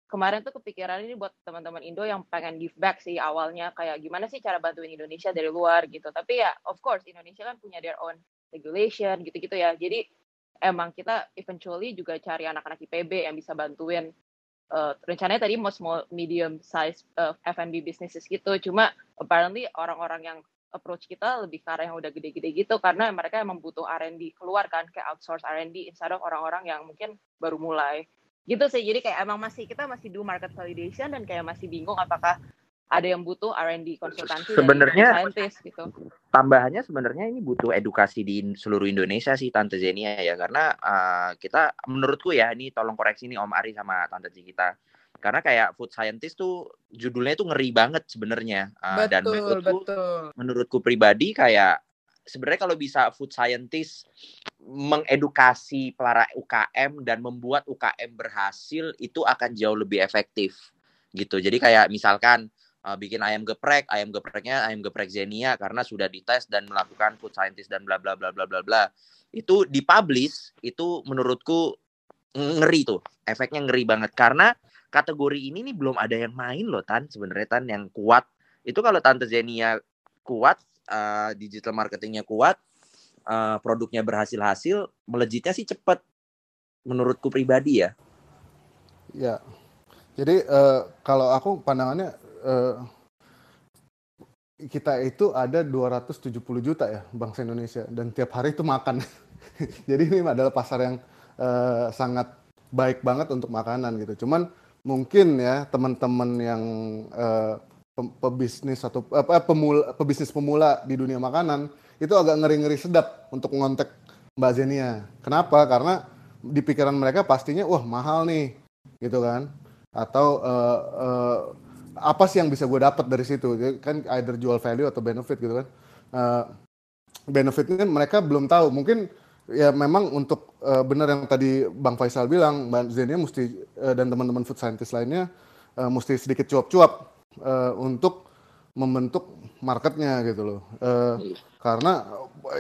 kemarin tuh kepikiran ini buat teman-teman Indo yang pengen give back sih awalnya. Kayak gimana sih cara bantuin Indonesia dari luar gitu. Tapi ya of course Indonesia kan punya their own regulation gitu-gitu ya. Jadi emang kita eventually juga cari anak-anak IPB yang bisa bantuin. Uh, rencananya tadi mau small medium size uh, F&B businesses gitu. Cuma apparently orang-orang yang approach kita lebih ke arah yang udah gede-gede gitu karena mereka emang butuh R&D keluar kan kayak outsource R&D instead of orang-orang yang mungkin baru mulai gitu sih jadi kayak emang masih kita masih do market validation dan kayak masih bingung apakah ada yang butuh R&D konsultansi Sebenarnya- gitu. tambahannya sebenarnya ini butuh edukasi di seluruh Indonesia sih Tante Zenia ya karena uh, kita menurutku ya ini tolong koreksi nih Om Ari sama Tante Ci kita karena kayak food scientist tuh judulnya tuh ngeri banget sebenarnya Uh, dan menurutku betul. menurutku pribadi kayak sebenarnya kalau bisa food scientist mengedukasi para UKM dan membuat UKM berhasil itu akan jauh lebih efektif gitu. Jadi kayak misalkan uh, bikin ayam geprek, ayam gepreknya ayam geprek Zenia karena sudah dites dan melakukan food scientist dan bla bla bla bla bla bla. Itu dipublish itu menurutku ngeri tuh. Efeknya ngeri banget karena kategori ini nih belum ada yang main loh Tan sebenarnya Tan yang kuat. Itu kalau Tante Zenia kuat, uh, digital marketingnya kuat, uh, produknya berhasil-hasil, melejitnya sih cepet. Menurutku pribadi ya. Ya. Jadi eh, kalau aku pandangannya eh, kita itu ada 270 juta ya bangsa Indonesia dan tiap hari itu makan. <laughs> Jadi ini adalah pasar yang eh, sangat baik banget untuk makanan gitu. Cuman mungkin ya teman-teman yang eh, pebisnis atau apa pemula pebisnis pemula di dunia makanan itu agak ngeri-ngeri sedap untuk ngontek Mbak Zenia. Kenapa? Karena di pikiran mereka pastinya wah mahal nih gitu kan atau eh, eh, apa sih yang bisa gue dapat dari situ Jadi kan either jual value atau benefit gitu kan Eh, benefitnya mereka belum tahu mungkin ya memang untuk eh, benar yang tadi Bang Faisal bilang Mbak Zenia mesti eh, dan teman-teman food scientist lainnya eh, mesti sedikit cuap-cuap eh, untuk membentuk marketnya gitu loh Eh, karena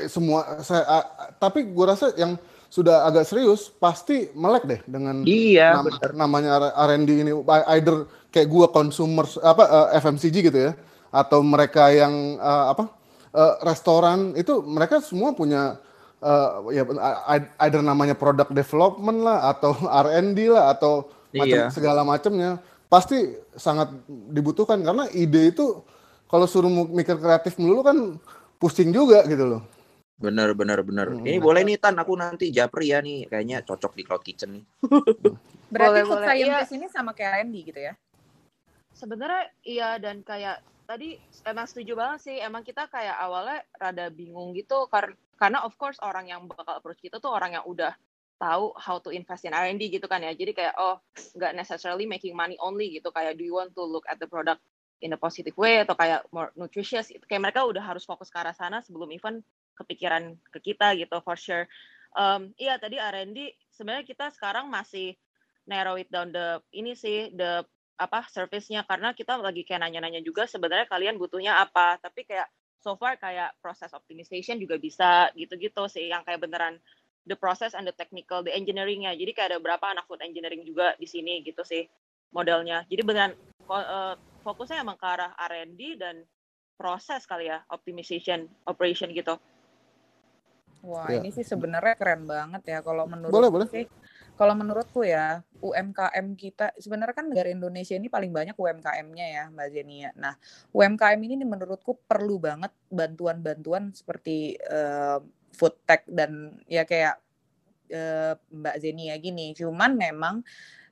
semua saya ah, tapi gue rasa yang sudah agak serius pasti melek deh dengan Iya, Nama- bener. namanya R&D ini either kayak gua consumer apa eh, FMCG gitu ya atau mereka yang eh, apa eh, restoran itu mereka semua punya eh, ya either namanya product development lah atau <laughs> R&D lah atau macam Iya. segala macamnya pasti sangat dibutuhkan karena ide itu kalau suruh mikir kreatif melulu kan pusing juga gitu loh. Bener, bener, bener. Hmm. Ini boleh nih Tan, aku nanti japri ya nih. Kayaknya cocok di Cloud Kitchen nih. <laughs> Berarti Boleh, food boleh. scientist ini sama kayak R&D gitu ya? Sebenarnya iya dan kayak tadi emang setuju banget sih. Emang kita kayak awalnya rada bingung gitu kar- karena of course orang yang bakal approach kita tuh orang yang udah tahu how to invest in R&D gitu kan ya. Jadi kayak oh nggak necessarily making money only gitu. Kayak do you want to look at the product in a positive way atau kayak more nutritious. Kayak mereka udah harus fokus ke arah sana sebelum even kepikiran ke kita gitu for sure. Um, iya tadi R&D sebenarnya kita sekarang masih narrow it down the ini sih the apa service-nya karena kita lagi kayak nanya-nanya juga sebenarnya kalian butuhnya apa tapi kayak so far kayak proses optimization juga bisa gitu-gitu sih yang kayak beneran the process and the technical the engineering-nya jadi kayak ada berapa anak food engineering juga di sini gitu sih modelnya jadi beneran ko- eh, fokusnya emang ke arah R&D dan proses kali ya optimization operation gitu Wah, Iya. ini sih sebenarnya keren banget ya kalau menurut Boleh, boleh. sih. Kalau menurutku ya, UMKM kita sebenarnya kan negara Indonesia ini paling banyak UMKM-nya ya, Mbak Zenia. Nah, UMKM ini menurutku perlu banget bantuan-bantuan seperti eh, food tech dan ya kayak eh, Mbak Zenia gini. Cuman memang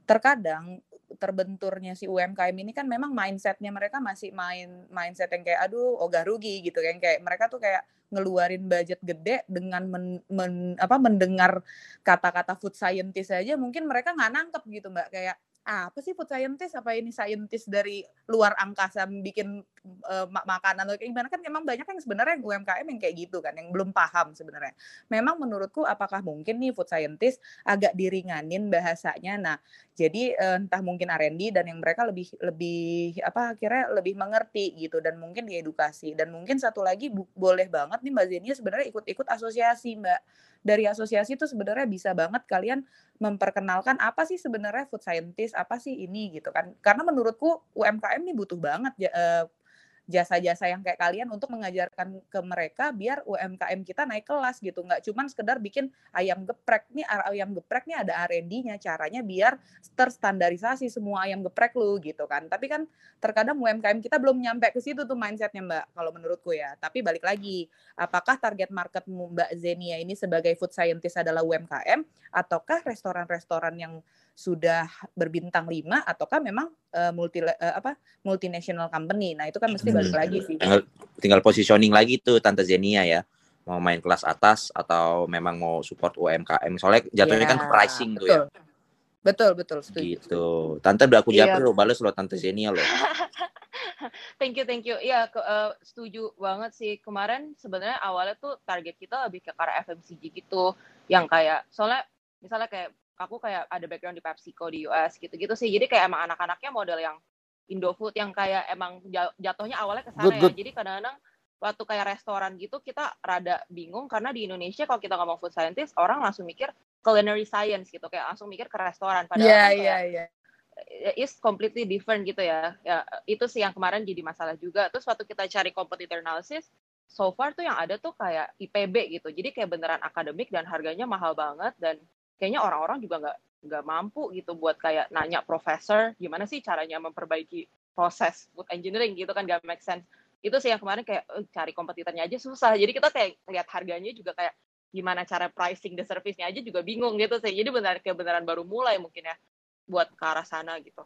terkadang terbenturnya si UMKM ini kan memang mindsetnya mereka masih main mindset yang kayak aduh ogah rugi gitu kan. Kayak mereka tuh kayak ngeluarin budget gede dengan men, men- apa mendengar kata-kata food scientist aja mungkin mereka nggak nangkep gitu mbak. Kayak "Ah, apa sih food scientist? Apa ini scientist dari luar angkasa bikin mak- makanan atau kayak gimana? Kan memang banyak yang sebenarnya UMKM yang kayak gitu kan yang belum paham sebenarnya. Memang menurutku apakah mungkin nih food scientist agak diringanin bahasanya? Nah jadi eh, entah mungkin R&D dan yang mereka lebih lebih apa akhirnya lebih mengerti gitu dan mungkin diedukasi. Dan mungkin satu lagi boleh banget nih Mbak Zenia sebenarnya ikut-ikut asosiasi Mbak dari asosiasi itu sebenarnya bisa banget kalian memperkenalkan apa sih sebenarnya food scientist apa sih ini gitu kan. Karena menurutku UMKM nih butuh banget eh, jasa-jasa yang kayak kalian untuk mengajarkan ke mereka biar UMKM kita naik kelas gitu. Nggak cuman sekedar bikin ayam geprek nih ayam geprek nih ada R&D-nya caranya biar terstandarisasi semua ayam geprek lu gitu kan. Tapi kan terkadang UMKM kita belum nyampe ke situ tuh mindsetnya mbak kalau menurutku ya. Tapi balik lagi apakah target marketmu mbak Zenia ini sebagai food scientist adalah UMKM ataukah restoran-restoran yang sudah berbintang lima ataukah memang uh, multi uh, apa multinational company. Nah, itu kan mesti balik hmm. lagi sih. Tinggal, tinggal positioning lagi tuh Tante Zenia ya. Mau main kelas atas atau memang mau support UMKM. Soalnya jatuhnya yeah, kan pricing betul. tuh ya. Betul, betul, setuju. Gitu. Tante udah aku yeah. lo, balas lo Tante Zenia lo. <laughs> thank you, thank you. Iya, uh, setuju banget sih. Kemarin sebenarnya awalnya tuh target kita lebih ke arah FMCG gitu, yang kayak soalnya misalnya kayak aku kayak ada background di PepsiCo di US gitu-gitu sih. Jadi kayak emang anak-anaknya model yang Indofood yang kayak emang jatuhnya awalnya ke sana ya. Jadi kadang-kadang waktu kayak restoran gitu kita rada bingung karena di Indonesia kalau kita ngomong food scientist orang langsung mikir culinary science gitu kayak langsung mikir ke restoran padahal yeah, kan yeah, yeah is completely different gitu ya. Ya itu sih yang kemarin jadi masalah juga. Terus waktu kita cari competitor analysis, so far tuh yang ada tuh kayak IPB gitu. Jadi kayak beneran akademik dan harganya mahal banget dan kayaknya orang-orang juga nggak nggak mampu gitu buat kayak nanya profesor gimana sih caranya memperbaiki proses food engineering gitu kan gak make sense. Itu sih yang kemarin kayak uh, cari kompetitornya aja susah. Jadi kita kayak lihat harganya juga kayak gimana cara pricing the service-nya aja juga bingung gitu sih. Jadi benar kayak beneran baru mulai mungkin ya buat ke arah sana gitu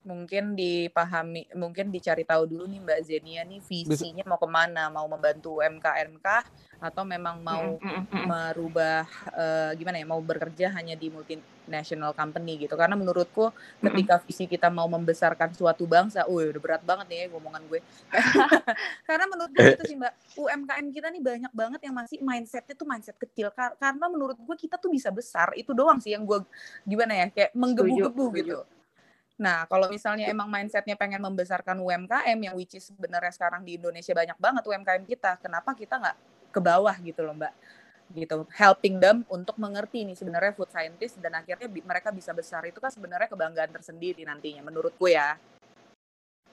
mungkin dipahami mungkin dicari tahu dulu nih Mbak Zenia nih visinya mau ke mana? Mau membantu UMKM kah atau memang mau merubah uh, gimana ya mau bekerja hanya di multinational company gitu? Karena menurutku ketika visi kita mau membesarkan suatu bangsa, uh udah berat banget nih ya ngomongan gue. <laughs> Karena menurut gue itu sih Mbak UMKM kita nih banyak banget yang masih mindsetnya tuh mindset kecil. Karena menurut gue kita tuh bisa besar itu doang sih yang gue gimana ya kayak menggebu-gebu gitu Nah, kalau misalnya emang mindsetnya pengen membesarkan UMKM yang which is sebenarnya sekarang di Indonesia banyak banget UMKM kita, kenapa kita nggak ke bawah gitu loh Mbak? gitu helping them untuk mengerti nih sebenarnya food scientist dan akhirnya mereka bisa besar itu kan sebenarnya kebanggaan tersendiri nantinya menurutku ya.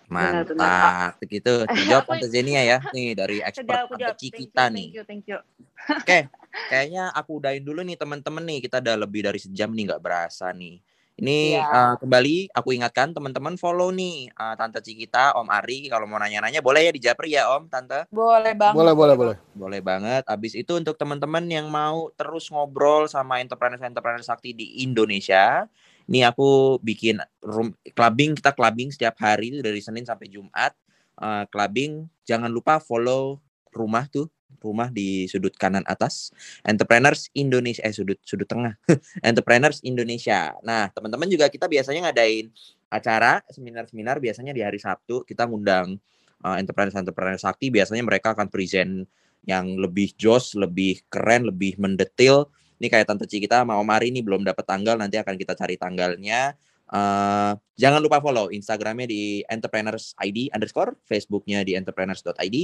Mantap benar, benar. gitu <laughs> jawab Tante Zenia ya. Nih dari expert Tante kita nih. oke okay. <laughs> kayaknya aku udahin dulu nih teman-teman nih. Kita udah lebih dari sejam nih nggak berasa nih ini ya. uh, kembali aku ingatkan teman-teman follow nih uh, Tante Cikita, Om Ari. Kalau mau nanya-nanya boleh ya di Japri ya Om, Tante. Boleh banget. Boleh, boleh, boleh. Boleh banget. Abis itu untuk teman-teman yang mau terus ngobrol sama entrepreneur-entrepreneur sakti di Indonesia, ini aku bikin room clubbing, kita clubbing setiap hari dari Senin sampai Jumat. Uh, clubbing, jangan lupa follow rumah tuh rumah di sudut kanan atas entrepreneurs Indonesia eh sudut sudut tengah <laughs> entrepreneurs Indonesia. Nah teman-teman juga kita biasanya ngadain acara seminar-seminar biasanya di hari Sabtu kita ngundang uh, entrepreneurs entrepreneurs sakti biasanya mereka akan present yang lebih jos lebih keren lebih mendetil. Ini kayak tante Ci kita mau Mari ini belum dapat tanggal nanti akan kita cari tanggalnya. Uh, jangan lupa follow Instagramnya di entrepreneurs ID underscore, Facebooknya di entrepreneurs.id,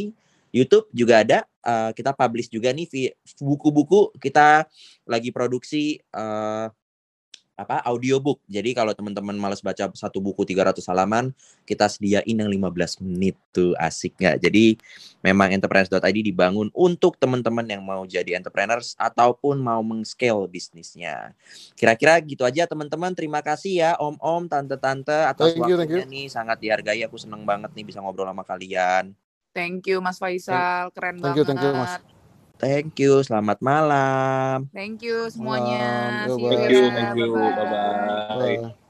YouTube juga ada. Uh, kita publish juga nih buku-buku. Kita lagi produksi uh, apa audiobook. Jadi kalau teman-teman males baca satu buku 300 halaman, kita sediain yang 15 menit tuh asik nggak? Jadi memang entrepreneurs.id dibangun untuk teman-teman yang mau jadi entrepreneurs ataupun mau meng-scale bisnisnya. Kira-kira gitu aja teman-teman. Terima kasih ya om-om, tante-tante atas thank waktunya you, nih sangat dihargai. Aku seneng banget nih bisa ngobrol sama kalian. Thank you Mas Faisal, keren thank banget. You, thank you Mas. Thank you, selamat malam. Thank you semuanya. Thank you, thank you, bye bye.